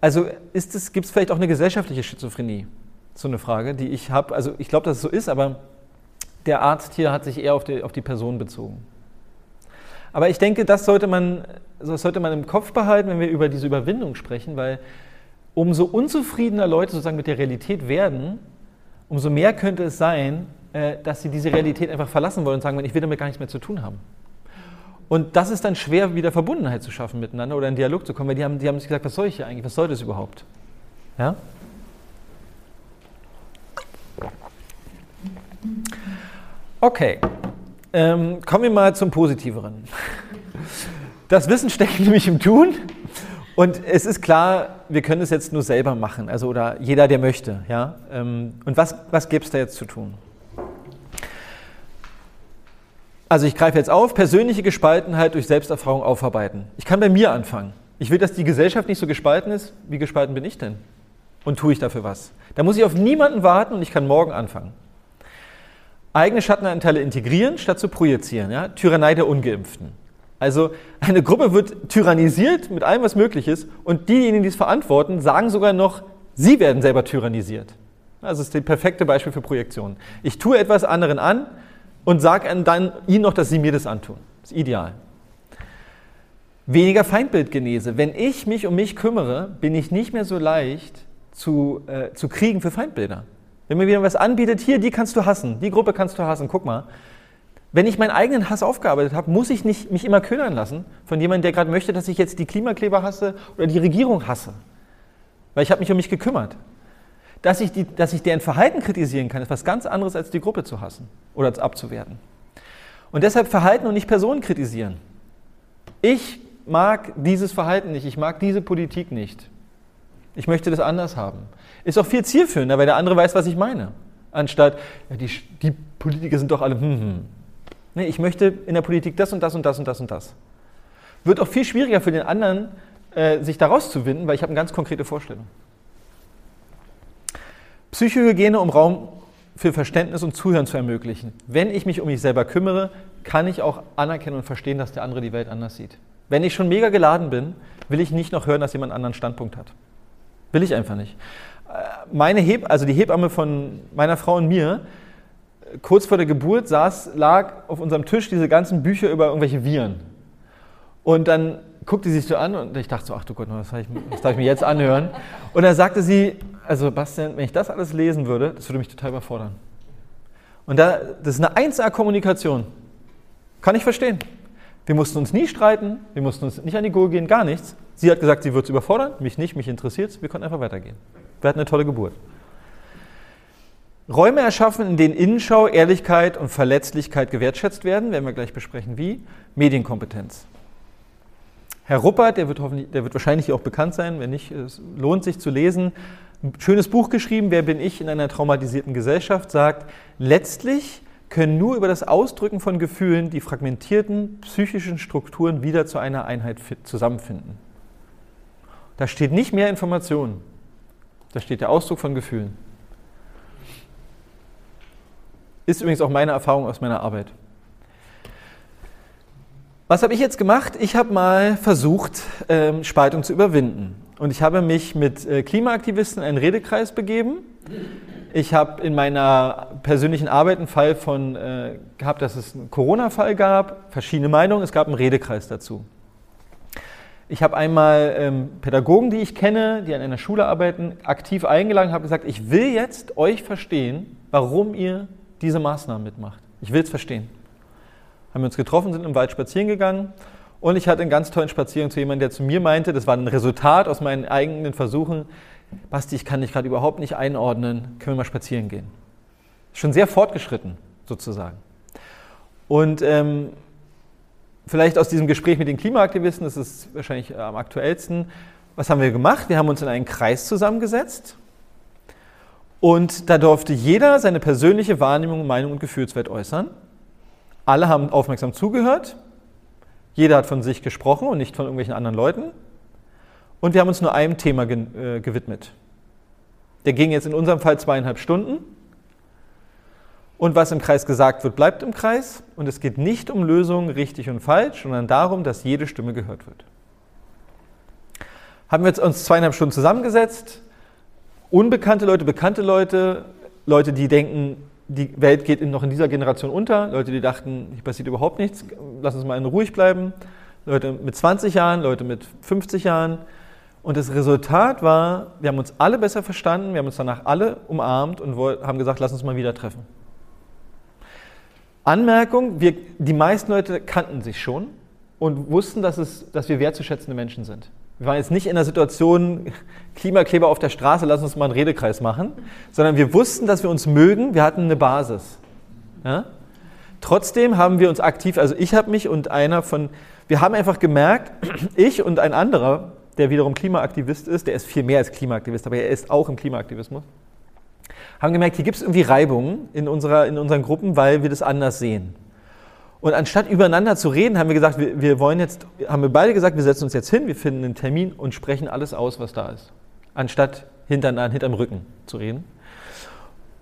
also gibt es vielleicht auch eine gesellschaftliche Schizophrenie? So eine Frage, die ich habe. Also ich glaube, dass es so ist, aber der Arzt hier hat sich eher auf die, auf die Person bezogen. Aber ich denke, das sollte, man, das sollte man im Kopf behalten, wenn wir über diese Überwindung sprechen, weil umso unzufriedener Leute sozusagen mit der Realität werden, umso mehr könnte es sein, äh, dass sie diese Realität einfach verlassen wollen und sagen, ich will damit gar nichts mehr zu tun haben. Und das ist dann schwer, wieder Verbundenheit zu schaffen miteinander oder in Dialog zu kommen, weil die haben, die haben sich gesagt, was soll ich hier eigentlich, was soll das überhaupt? Ja? Okay, ähm, kommen wir mal zum Positiveren. Das Wissen steckt nämlich im Tun und es ist klar, wir können es jetzt nur selber machen, also oder jeder, der möchte. Ja? Ähm, und was, was gäbe es da jetzt zu tun? Also ich greife jetzt auf, persönliche Gespaltenheit durch Selbsterfahrung aufarbeiten. Ich kann bei mir anfangen. Ich will, dass die Gesellschaft nicht so gespalten ist. Wie gespalten bin ich denn? Und tue ich dafür was? Da muss ich auf niemanden warten und ich kann morgen anfangen. Eigene Schattenanteile integrieren, statt zu projizieren. Ja? Tyrannei der Ungeimpften. Also eine Gruppe wird tyrannisiert mit allem, was möglich ist, und diejenigen, die es verantworten, sagen sogar noch, sie werden selber tyrannisiert. Das ist das perfekte Beispiel für Projektion. Ich tue etwas anderen an und sage dann ihnen noch, dass sie mir das antun. Das ist ideal. Weniger Feindbildgenese. Wenn ich mich um mich kümmere, bin ich nicht mehr so leicht zu, äh, zu kriegen für Feindbilder. Wenn mir wieder was anbietet, hier, die kannst du hassen, die Gruppe kannst du hassen, guck mal. Wenn ich meinen eigenen Hass aufgearbeitet habe, muss ich nicht mich immer ködern lassen von jemandem, der gerade möchte, dass ich jetzt die Klimakleber hasse oder die Regierung hasse. Weil ich habe mich um mich gekümmert. Dass ich, die, dass ich deren Verhalten kritisieren kann, ist was ganz anderes, als die Gruppe zu hassen oder abzuwerten. Und deshalb Verhalten und nicht Personen kritisieren. Ich mag dieses Verhalten nicht, ich mag diese Politik nicht. Ich möchte das anders haben. Ist auch viel zielführender, weil der andere weiß, was ich meine. Anstatt, ja, die, die Politiker sind doch alle, hm, hm. Nee, ich möchte in der Politik das und das und das und das und das. Wird auch viel schwieriger für den anderen, äh, sich daraus zu winden, weil ich habe eine ganz konkrete Vorstellung. Psychohygiene, um Raum für Verständnis und Zuhören zu ermöglichen. Wenn ich mich um mich selber kümmere, kann ich auch anerkennen und verstehen, dass der andere die Welt anders sieht. Wenn ich schon mega geladen bin, will ich nicht noch hören, dass jemand einen anderen Standpunkt hat. Will ich einfach nicht. Meine Heb also die Hebamme von meiner Frau und mir, kurz vor der Geburt saß, lag auf unserem Tisch diese ganzen Bücher über irgendwelche Viren. Und dann guckte sie sich so an und ich dachte so, ach du Gott, was darf ich, was darf ich mir jetzt anhören? Und dann sagte sie, also Bastian, wenn ich das alles lesen würde, das würde mich total überfordern. Und da, das ist eine 1A-Kommunikation. Kann ich verstehen. Wir mussten uns nie streiten, wir mussten uns nicht an die Gurgel gehen, gar nichts. Sie hat gesagt, sie wird es überfordern, mich nicht, mich interessiert es, wir konnten einfach weitergehen. Wir hatten eine tolle Geburt. Räume erschaffen, in denen Innenschau, Ehrlichkeit und Verletzlichkeit gewertschätzt werden, werden wir gleich besprechen, wie. Medienkompetenz. Herr Ruppert, der wird, hoffentlich, der wird wahrscheinlich auch bekannt sein, wenn nicht, es lohnt sich zu lesen. Ein schönes Buch geschrieben, Wer bin ich in einer traumatisierten Gesellschaft, sagt, letztlich können nur über das Ausdrücken von Gefühlen die fragmentierten psychischen Strukturen wieder zu einer Einheit zusammenfinden. Da steht nicht mehr Information, da steht der Ausdruck von Gefühlen. Ist übrigens auch meine Erfahrung aus meiner Arbeit. Was habe ich jetzt gemacht? Ich habe mal versucht, ähm, Spaltung zu überwinden. Und ich habe mich mit äh, Klimaaktivisten in einen Redekreis begeben. Ich habe in meiner persönlichen Arbeit einen Fall von äh, gehabt, dass es einen Corona-Fall gab, verschiedene Meinungen, es gab einen Redekreis dazu. Ich habe einmal ähm, Pädagogen, die ich kenne, die an einer Schule arbeiten, aktiv eingeladen habe gesagt, ich will jetzt euch verstehen, warum ihr diese Maßnahmen mitmacht. Ich will es verstehen haben wir uns getroffen, sind im Wald spazieren gegangen und ich hatte einen ganz tollen Spaziergang zu jemandem, der zu mir meinte, das war ein Resultat aus meinen eigenen Versuchen, Basti, ich kann dich gerade überhaupt nicht einordnen, können wir mal spazieren gehen. Schon sehr fortgeschritten sozusagen. Und ähm, vielleicht aus diesem Gespräch mit den Klimaaktivisten, das ist wahrscheinlich am aktuellsten, was haben wir gemacht? Wir haben uns in einen Kreis zusammengesetzt und da durfte jeder seine persönliche Wahrnehmung, Meinung und Gefühlswelt äußern. Alle haben aufmerksam zugehört. Jeder hat von sich gesprochen und nicht von irgendwelchen anderen Leuten. Und wir haben uns nur einem Thema äh, gewidmet. Der ging jetzt in unserem Fall zweieinhalb Stunden. Und was im Kreis gesagt wird, bleibt im Kreis. Und es geht nicht um Lösungen richtig und falsch, sondern darum, dass jede Stimme gehört wird. Haben wir uns zweieinhalb Stunden zusammengesetzt. Unbekannte Leute, bekannte Leute, Leute, die denken, die Welt geht noch in dieser Generation unter. Leute, die dachten, hier passiert überhaupt nichts, lass uns mal in ruhig bleiben. Leute mit 20 Jahren, Leute mit 50 Jahren. Und das Resultat war, wir haben uns alle besser verstanden, wir haben uns danach alle umarmt und haben gesagt, lass uns mal wieder treffen. Anmerkung, wir, die meisten Leute kannten sich schon und wussten, dass, es, dass wir wertzuschätzende Menschen sind. Wir waren jetzt nicht in der Situation, Klimakleber auf der Straße, lass uns mal einen Redekreis machen, sondern wir wussten, dass wir uns mögen, wir hatten eine Basis. Ja? Trotzdem haben wir uns aktiv, also ich habe mich und einer von, wir haben einfach gemerkt, ich und ein anderer, der wiederum Klimaaktivist ist, der ist viel mehr als Klimaaktivist, aber er ist auch im Klimaaktivismus, haben gemerkt, hier gibt es irgendwie Reibungen in, unserer, in unseren Gruppen, weil wir das anders sehen. Und anstatt übereinander zu reden, haben wir gesagt, wir, wir, wollen jetzt, haben wir beide gesagt, wir setzen uns jetzt hin, wir finden einen Termin und sprechen alles aus, was da ist. Anstatt hintereinander, hinterm Rücken zu reden.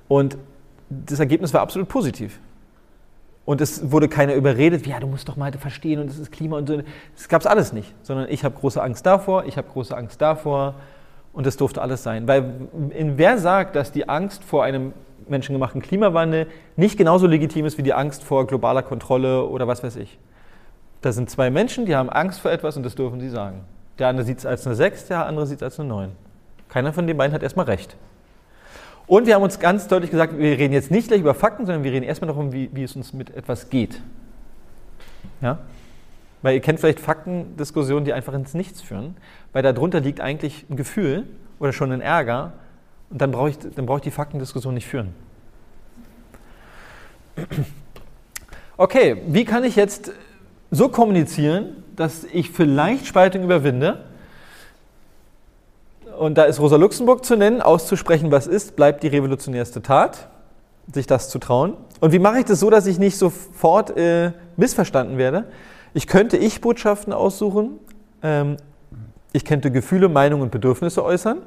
Und das Ergebnis war absolut positiv. Und es wurde keiner überredet, ja, du musst doch mal verstehen und es ist Klima und so. Das gab es alles nicht, sondern ich habe große Angst davor, ich habe große Angst davor und das durfte alles sein. Weil wer sagt, dass die Angst vor einem menschengemachten Klimawandel nicht genauso legitim ist wie die Angst vor globaler Kontrolle oder was weiß ich. Da sind zwei Menschen, die haben Angst vor etwas und das dürfen sie sagen. Der eine sieht es als eine 6, der andere sieht es als eine 9. Keiner von den beiden hat erstmal recht. Und wir haben uns ganz deutlich gesagt, wir reden jetzt nicht gleich über Fakten, sondern wir reden erstmal darum, wie, wie es uns mit etwas geht. Ja? Weil ihr kennt vielleicht Faktendiskussionen, die einfach ins Nichts führen, weil darunter liegt eigentlich ein Gefühl oder schon ein Ärger und dann brauche ich, dann brauche ich die Faktendiskussion nicht führen. Okay, wie kann ich jetzt so kommunizieren, dass ich vielleicht Spaltung überwinde? Und da ist Rosa Luxemburg zu nennen, auszusprechen, was ist, bleibt die revolutionärste Tat, sich das zu trauen. Und wie mache ich das so, dass ich nicht sofort äh, missverstanden werde? Ich könnte Ich-Botschaften aussuchen, ähm, ich könnte Gefühle, Meinungen und Bedürfnisse äußern.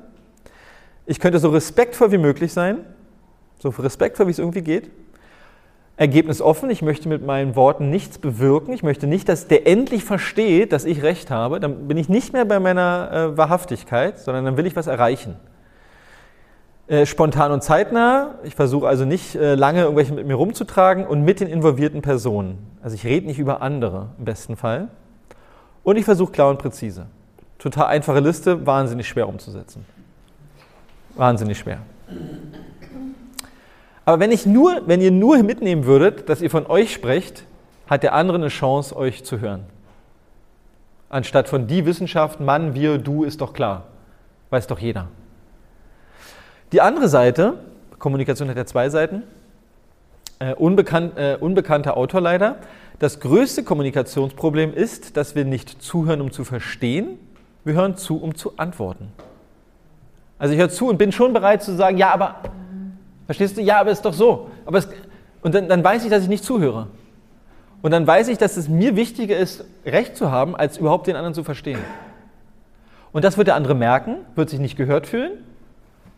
Ich könnte so respektvoll wie möglich sein, so respektvoll wie es irgendwie geht. Ergebnis offen, ich möchte mit meinen Worten nichts bewirken. Ich möchte nicht, dass der endlich versteht, dass ich recht habe. Dann bin ich nicht mehr bei meiner äh, Wahrhaftigkeit, sondern dann will ich was erreichen. Äh, spontan und zeitnah. Ich versuche also nicht äh, lange irgendwelche mit mir rumzutragen und mit den involvierten Personen. Also ich rede nicht über andere im besten Fall. Und ich versuche klar und präzise. Total einfache Liste, wahnsinnig schwer umzusetzen. Wahnsinnig schwer. Aber wenn, ich nur, wenn ihr nur mitnehmen würdet, dass ihr von euch sprecht, hat der andere eine Chance, euch zu hören. Anstatt von die Wissenschaft, Mann, wir, du, ist doch klar. Weiß doch jeder. Die andere Seite, Kommunikation hat ja zwei Seiten, äh, unbekannt, äh, unbekannter Autor leider. Das größte Kommunikationsproblem ist, dass wir nicht zuhören, um zu verstehen, wir hören zu, um zu antworten. Also ich höre zu und bin schon bereit zu sagen, ja, aber, verstehst du, ja, aber es ist doch so. Aber es, und dann, dann weiß ich, dass ich nicht zuhöre. Und dann weiß ich, dass es mir wichtiger ist, Recht zu haben, als überhaupt den anderen zu verstehen. Und das wird der andere merken, wird sich nicht gehört fühlen.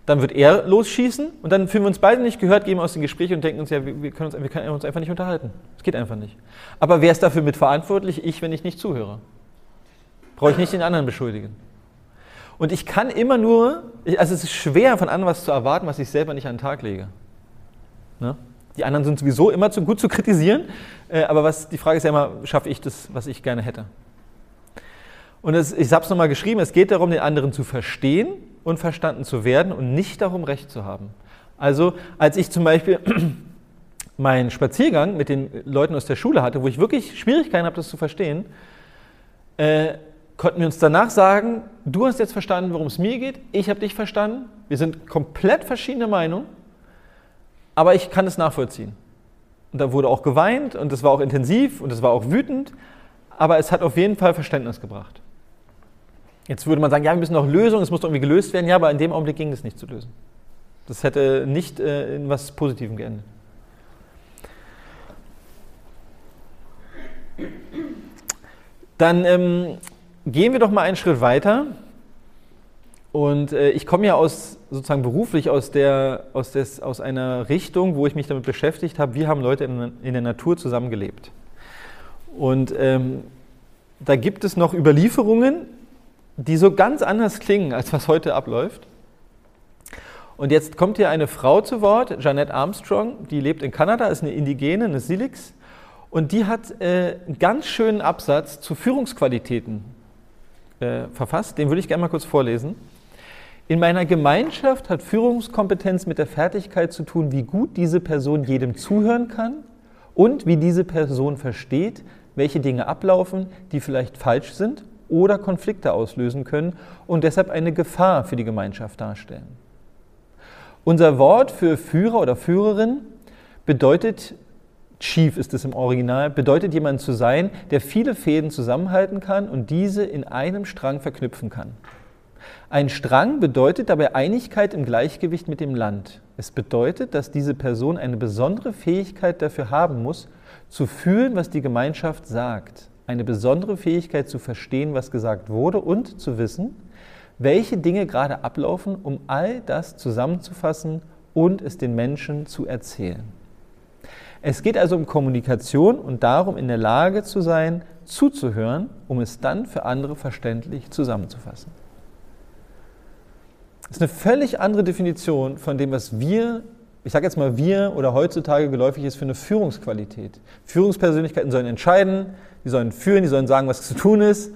Dann wird er losschießen und dann fühlen wir uns beide nicht gehört, gehen aus dem Gespräch und denken uns, ja, wir können uns, wir können uns einfach nicht unterhalten. Es geht einfach nicht. Aber wer ist dafür mitverantwortlich? Ich, wenn ich nicht zuhöre. Brauche ich nicht den anderen beschuldigen. Und ich kann immer nur, also es ist schwer von anderen was zu erwarten, was ich selber nicht an den Tag lege. Ne? Die anderen sind sowieso immer zu gut zu kritisieren, äh, aber was, die Frage ist ja immer, schaffe ich das, was ich gerne hätte? Und es, ich habe es nochmal geschrieben, es geht darum, den anderen zu verstehen und verstanden zu werden und nicht darum, Recht zu haben. Also als ich zum Beispiel meinen Spaziergang mit den Leuten aus der Schule hatte, wo ich wirklich Schwierigkeiten habe, das zu verstehen, äh, konnten wir uns danach sagen, du hast jetzt verstanden, worum es mir geht, ich habe dich verstanden, wir sind komplett verschiedene Meinungen, aber ich kann es nachvollziehen. Und da wurde auch geweint und es war auch intensiv und es war auch wütend, aber es hat auf jeden Fall Verständnis gebracht. Jetzt würde man sagen, ja, wir müssen noch Lösungen, es muss irgendwie gelöst werden, ja, aber in dem Augenblick ging das nicht zu lösen. Das hätte nicht äh, in was Positivem geendet. Dann ähm, gehen wir doch mal einen Schritt weiter. Und äh, ich komme ja aus, sozusagen beruflich aus, der, aus, des, aus einer Richtung, wo ich mich damit beschäftigt habe, wie haben Leute in, in der Natur zusammengelebt. Und ähm, da gibt es noch Überlieferungen, die so ganz anders klingen, als was heute abläuft. Und jetzt kommt hier eine Frau zu Wort, Jeanette Armstrong, die lebt in Kanada, ist eine Indigene, eine Silix, und die hat äh, einen ganz schönen Absatz zu Führungsqualitäten äh, verfasst. Den würde ich gerne mal kurz vorlesen. In meiner Gemeinschaft hat Führungskompetenz mit der Fertigkeit zu tun, wie gut diese Person jedem zuhören kann und wie diese Person versteht, welche Dinge ablaufen, die vielleicht falsch sind oder Konflikte auslösen können und deshalb eine Gefahr für die Gemeinschaft darstellen. Unser Wort für Führer oder Führerin bedeutet Chief ist es im Original, bedeutet jemand zu sein, der viele Fäden zusammenhalten kann und diese in einem Strang verknüpfen kann. Ein Strang bedeutet dabei Einigkeit im Gleichgewicht mit dem Land. Es bedeutet, dass diese Person eine besondere Fähigkeit dafür haben muss, zu fühlen, was die Gemeinschaft sagt. Eine besondere Fähigkeit zu verstehen, was gesagt wurde und zu wissen, welche Dinge gerade ablaufen, um all das zusammenzufassen und es den Menschen zu erzählen. Es geht also um Kommunikation und darum, in der Lage zu sein, zuzuhören, um es dann für andere verständlich zusammenzufassen. Das ist eine völlig andere Definition von dem, was wir ich sage jetzt mal wir oder heutzutage geläufig ist für eine Führungsqualität. Führungspersönlichkeiten sollen entscheiden, die sollen führen, die sollen sagen, was zu tun ist,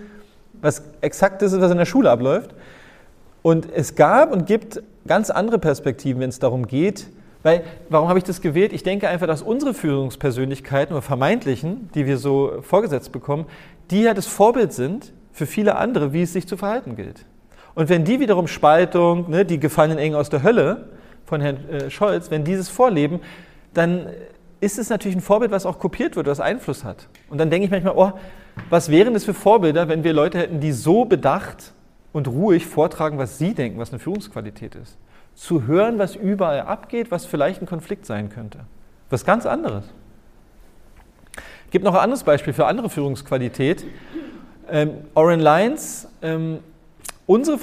was exakt ist, was in der Schule abläuft. Und es gab und gibt ganz andere Perspektiven, wenn es darum geht, weil, warum habe ich das gewählt? Ich denke einfach, dass unsere Führungspersönlichkeiten oder vermeintlichen, die wir so vorgesetzt bekommen, die ja das Vorbild sind für viele andere, wie es sich zu verhalten gilt. Und wenn die wiederum Spaltung, ne, die gefallenen Engel aus der Hölle von Herrn äh, Scholz, wenn dieses vorleben, dann ist es natürlich ein Vorbild, was auch kopiert wird, was Einfluss hat. Und dann denke ich manchmal, oh, was wären das für Vorbilder, wenn wir Leute hätten, die so bedacht und ruhig vortragen, was sie denken, was eine Führungsqualität ist. Zu hören, was überall abgeht, was vielleicht ein Konflikt sein könnte. Was ganz anderes. Es gibt noch ein anderes Beispiel für andere Führungsqualität. Ähm, Oren Lyons, ähm, unsere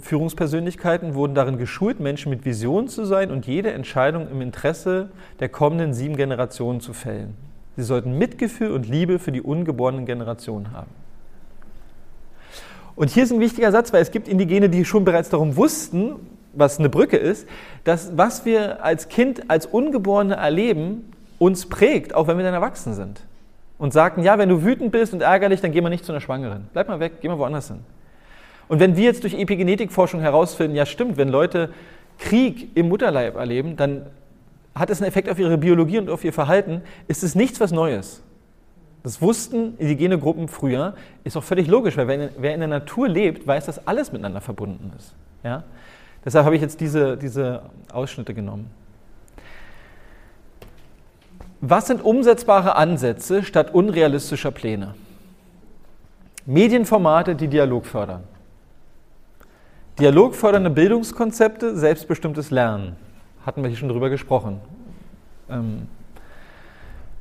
Führungspersönlichkeiten wurden darin geschult, Menschen mit Vision zu sein und jede Entscheidung im Interesse der kommenden sieben Generationen zu fällen. Sie sollten Mitgefühl und Liebe für die ungeborenen Generationen haben. Und hier ist ein wichtiger Satz, weil es gibt Indigene, die schon bereits darum wussten, was eine Brücke ist, dass was wir als Kind, als Ungeborene erleben, uns prägt, auch wenn wir dann erwachsen sind und sagten, ja, wenn du wütend bist und ärgerlich, dann geh mal nicht zu einer Schwangeren. Bleib mal weg, geh mal woanders hin. Und wenn wir jetzt durch Epigenetikforschung herausfinden, ja stimmt, wenn Leute Krieg im Mutterleib erleben, dann hat es einen Effekt auf ihre Biologie und auf ihr Verhalten, ist es nichts was Neues. Das wussten indigene Gruppen früher, ist auch völlig logisch, weil wer in der Natur lebt, weiß, dass alles miteinander verbunden ist. Ja? Deshalb habe ich jetzt diese, diese Ausschnitte genommen. Was sind umsetzbare Ansätze statt unrealistischer Pläne? Medienformate, die Dialog fördern. Dialogfördernde Bildungskonzepte, selbstbestimmtes Lernen. Hatten wir hier schon drüber gesprochen. Ähm,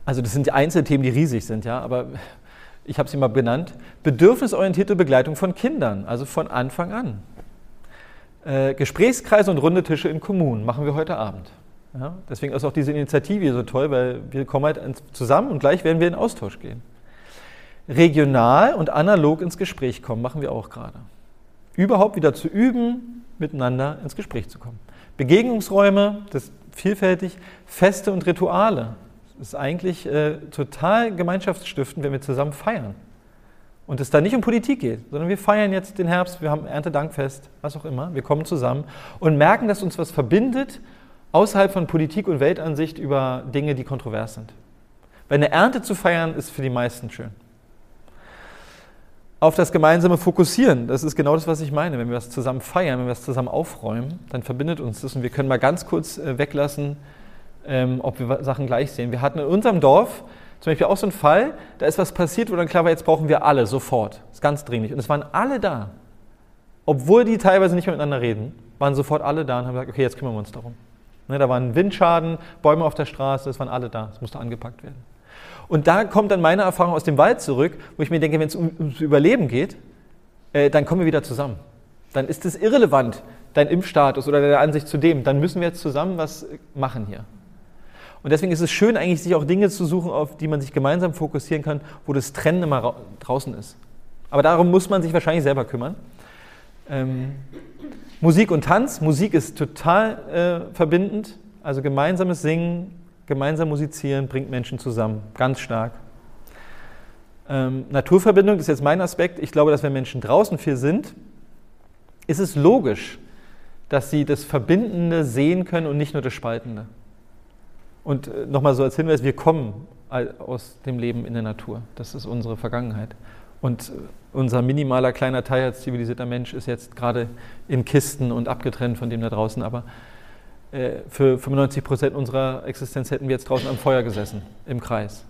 also das sind die Einzelthemen, die riesig sind, ja, aber ich habe sie mal benannt. Bedürfnisorientierte Begleitung von Kindern, also von Anfang an. Äh, Gesprächskreise und runde Tische in Kommunen machen wir heute Abend. Ja, deswegen ist auch diese Initiative hier so toll, weil wir kommen halt zusammen und gleich werden wir in Austausch gehen. Regional und analog ins Gespräch kommen, machen wir auch gerade. Überhaupt wieder zu üben, miteinander ins Gespräch zu kommen. Begegnungsräume, das ist vielfältig, Feste und Rituale. Das ist eigentlich äh, total gemeinschaftsstiftend, wenn wir zusammen feiern. Und es da nicht um Politik geht, sondern wir feiern jetzt den Herbst, wir haben Erntedankfest, was auch immer. Wir kommen zusammen und merken, dass uns was verbindet außerhalb von Politik und Weltansicht über Dinge, die kontrovers sind. Weil eine Ernte zu feiern ist für die meisten schön. Auf das gemeinsame Fokussieren, das ist genau das, was ich meine. Wenn wir das zusammen feiern, wenn wir das zusammen aufräumen, dann verbindet uns das und wir können mal ganz kurz äh, weglassen, ähm, ob wir Sachen gleich sehen. Wir hatten in unserem Dorf zum Beispiel auch so ein Fall, da ist was passiert, wo dann klar war, jetzt brauchen wir alle sofort. Das ist ganz dringlich. Und es waren alle da. Obwohl die teilweise nicht mehr miteinander reden, waren sofort alle da und haben gesagt, okay, jetzt kümmern wir uns darum. Ne, da waren Windschaden, Bäume auf der Straße, es waren alle da. Es musste angepackt werden. Und da kommt dann meine Erfahrung aus dem Wald zurück, wo ich mir denke, wenn es um, ums Überleben geht, äh, dann kommen wir wieder zusammen. Dann ist es irrelevant, dein Impfstatus oder deine Ansicht zu dem. Dann müssen wir jetzt zusammen was machen hier. Und deswegen ist es schön, eigentlich sich auch Dinge zu suchen, auf die man sich gemeinsam fokussieren kann, wo das Trennen immer draußen ist. Aber darum muss man sich wahrscheinlich selber kümmern. Ähm, Musik und Tanz. Musik ist total äh, verbindend. Also gemeinsames Singen, gemeinsam musizieren bringt Menschen zusammen. Ganz stark. Ähm, Naturverbindung ist jetzt mein Aspekt. Ich glaube, dass wenn Menschen draußen viel sind, ist es logisch, dass sie das Verbindende sehen können und nicht nur das Spaltende. Und äh, nochmal so als Hinweis, wir kommen aus dem Leben in der Natur. Das ist unsere Vergangenheit. Und äh, unser minimaler kleiner Teil als zivilisierter Mensch ist jetzt gerade in Kisten und abgetrennt von dem da draußen. Aber für 95 Prozent unserer Existenz hätten wir jetzt draußen am Feuer gesessen, im Kreis.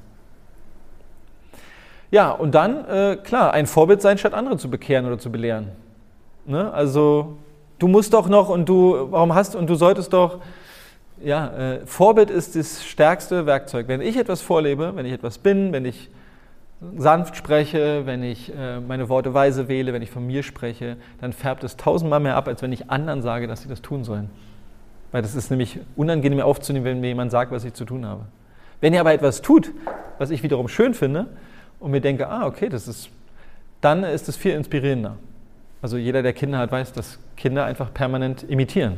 Ja, und dann, klar, ein Vorbild sein, statt andere zu bekehren oder zu belehren. Ne? Also, du musst doch noch und du, warum hast und du solltest doch ja, äh, Vorbild ist das stärkste Werkzeug. Wenn ich etwas vorlebe, wenn ich etwas bin, wenn ich sanft spreche, wenn ich äh, meine Worte weise wähle, wenn ich von mir spreche, dann färbt es tausendmal mehr ab, als wenn ich anderen sage, dass sie das tun sollen. Weil das ist nämlich unangenehm aufzunehmen, wenn mir jemand sagt, was ich zu tun habe. Wenn ihr aber etwas tut, was ich wiederum schön finde und mir denke, ah, okay, das ist, dann ist es viel inspirierender. Also jeder, der Kinder hat, weiß, dass Kinder einfach permanent imitieren.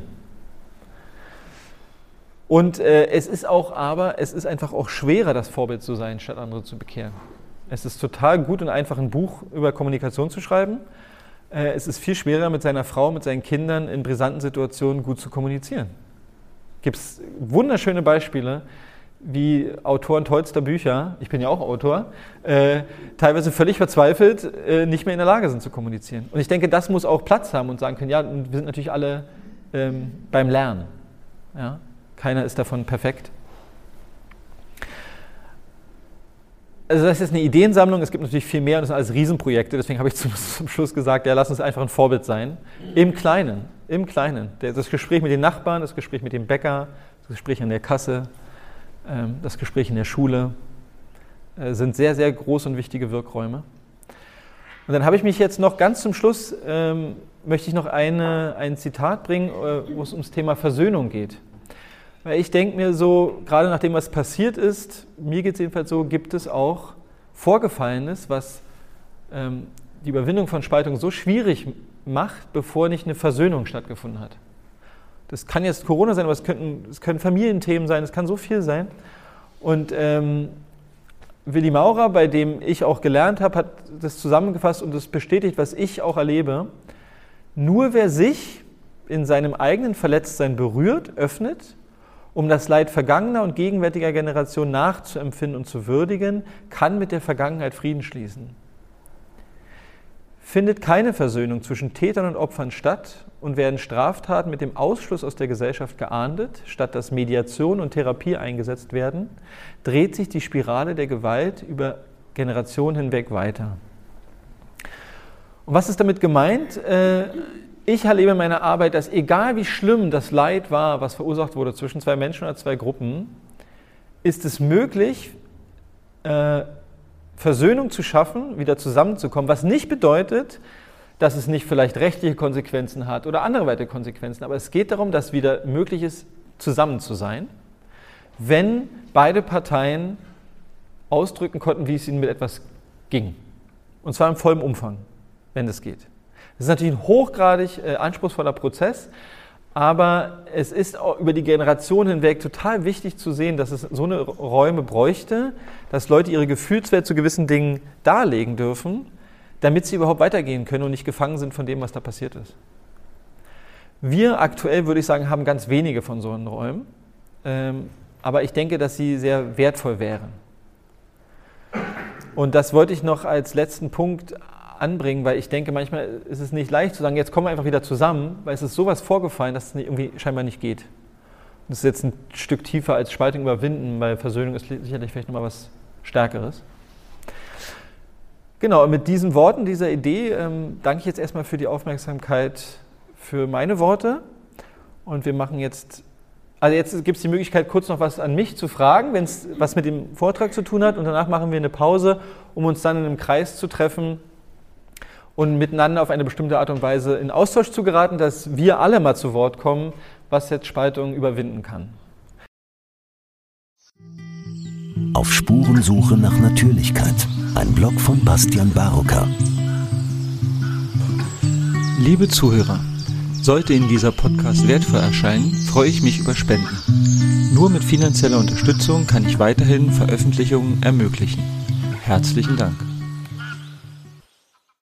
Und äh, es ist auch aber, es ist einfach auch schwerer, das Vorbild zu sein, statt andere zu bekehren. Es ist total gut und einfach ein Buch über Kommunikation zu schreiben. Äh, es ist viel schwerer, mit seiner Frau, mit seinen Kindern in brisanten Situationen gut zu kommunizieren. Gibt es wunderschöne Beispiele, wie Autoren tollster Bücher, ich bin ja auch Autor, äh, teilweise völlig verzweifelt äh, nicht mehr in der Lage sind zu kommunizieren. Und ich denke, das muss auch Platz haben und sagen können, ja, wir sind natürlich alle ähm, beim Lernen. Ja? Keiner ist davon perfekt. Also das ist eine Ideensammlung, es gibt natürlich viel mehr und das sind alles Riesenprojekte, deswegen habe ich zum, zum Schluss gesagt, ja, lass uns einfach ein Vorbild sein. Im Kleinen, im Kleinen. Das Gespräch mit den Nachbarn, das Gespräch mit dem Bäcker, das Gespräch an der Kasse, ähm, das Gespräch in der Schule äh, sind sehr, sehr groß und wichtige Wirkräume. Und dann habe ich mich jetzt noch ganz zum Schluss, ähm, möchte ich noch eine, ein Zitat bringen, äh, wo es ums Thema Versöhnung geht. Weil ich denke mir so, gerade nach dem, was passiert ist, mir geht es jedenfalls so, gibt es auch Vorgefallenes, was ähm, die Überwindung von Spaltung so schwierig macht, bevor nicht eine Versöhnung stattgefunden hat. Das kann jetzt Corona sein, aber es, könnten, es können Familienthemen sein, es kann so viel sein. Und ähm, Willi Maurer, bei dem ich auch gelernt habe, hat das zusammengefasst und das bestätigt, was ich auch erlebe. Nur wer sich in seinem eigenen Verletztsein berührt, öffnet, um das Leid vergangener und gegenwärtiger Generationen nachzuempfinden und zu würdigen, kann mit der Vergangenheit Frieden schließen. Findet keine Versöhnung zwischen Tätern und Opfern statt und werden Straftaten mit dem Ausschluss aus der Gesellschaft geahndet, statt dass Mediation und Therapie eingesetzt werden, dreht sich die Spirale der Gewalt über Generationen hinweg weiter. Und was ist damit gemeint? Ich erlebe in meiner Arbeit, dass egal wie schlimm das Leid war, was verursacht wurde zwischen zwei Menschen oder zwei Gruppen, ist es möglich, äh, Versöhnung zu schaffen, wieder zusammenzukommen, was nicht bedeutet, dass es nicht vielleicht rechtliche Konsequenzen hat oder andere weitere Konsequenzen, aber es geht darum, dass wieder möglich ist, zusammen zu sein, wenn beide Parteien ausdrücken konnten, wie es ihnen mit etwas ging. Und zwar im vollen Umfang, wenn es geht. Das ist natürlich ein hochgradig äh, anspruchsvoller Prozess, aber es ist auch über die Generation hinweg total wichtig zu sehen, dass es so eine Räume bräuchte, dass Leute ihre Gefühlswelt zu gewissen Dingen darlegen dürfen, damit sie überhaupt weitergehen können und nicht gefangen sind von dem, was da passiert ist. Wir aktuell, würde ich sagen, haben ganz wenige von so einen Räumen, ähm, aber ich denke, dass sie sehr wertvoll wären. Und das wollte ich noch als letzten Punkt anbringen, weil ich denke, manchmal ist es nicht leicht zu sagen, jetzt kommen wir einfach wieder zusammen, weil es ist sowas vorgefallen, dass es irgendwie scheinbar nicht geht. Das ist jetzt ein Stück tiefer als Spaltung überwinden, weil Versöhnung ist sicherlich vielleicht nochmal was Stärkeres. Genau, und mit diesen Worten, dieser Idee, ähm, danke ich jetzt erstmal für die Aufmerksamkeit für meine Worte. Und wir machen jetzt, also jetzt gibt es die Möglichkeit, kurz noch was an mich zu fragen, wenn es was mit dem Vortrag zu tun hat. Und danach machen wir eine Pause, um uns dann in einem Kreis zu treffen und miteinander auf eine bestimmte Art und Weise in Austausch zu geraten, dass wir alle mal zu Wort kommen, was jetzt Spaltung überwinden kann. Auf Spurensuche nach Natürlichkeit. Ein Blog von Bastian Barocker. Liebe Zuhörer, sollte Ihnen dieser Podcast wertvoll erscheinen, freue ich mich über Spenden. Nur mit finanzieller Unterstützung kann ich weiterhin Veröffentlichungen ermöglichen. Herzlichen Dank.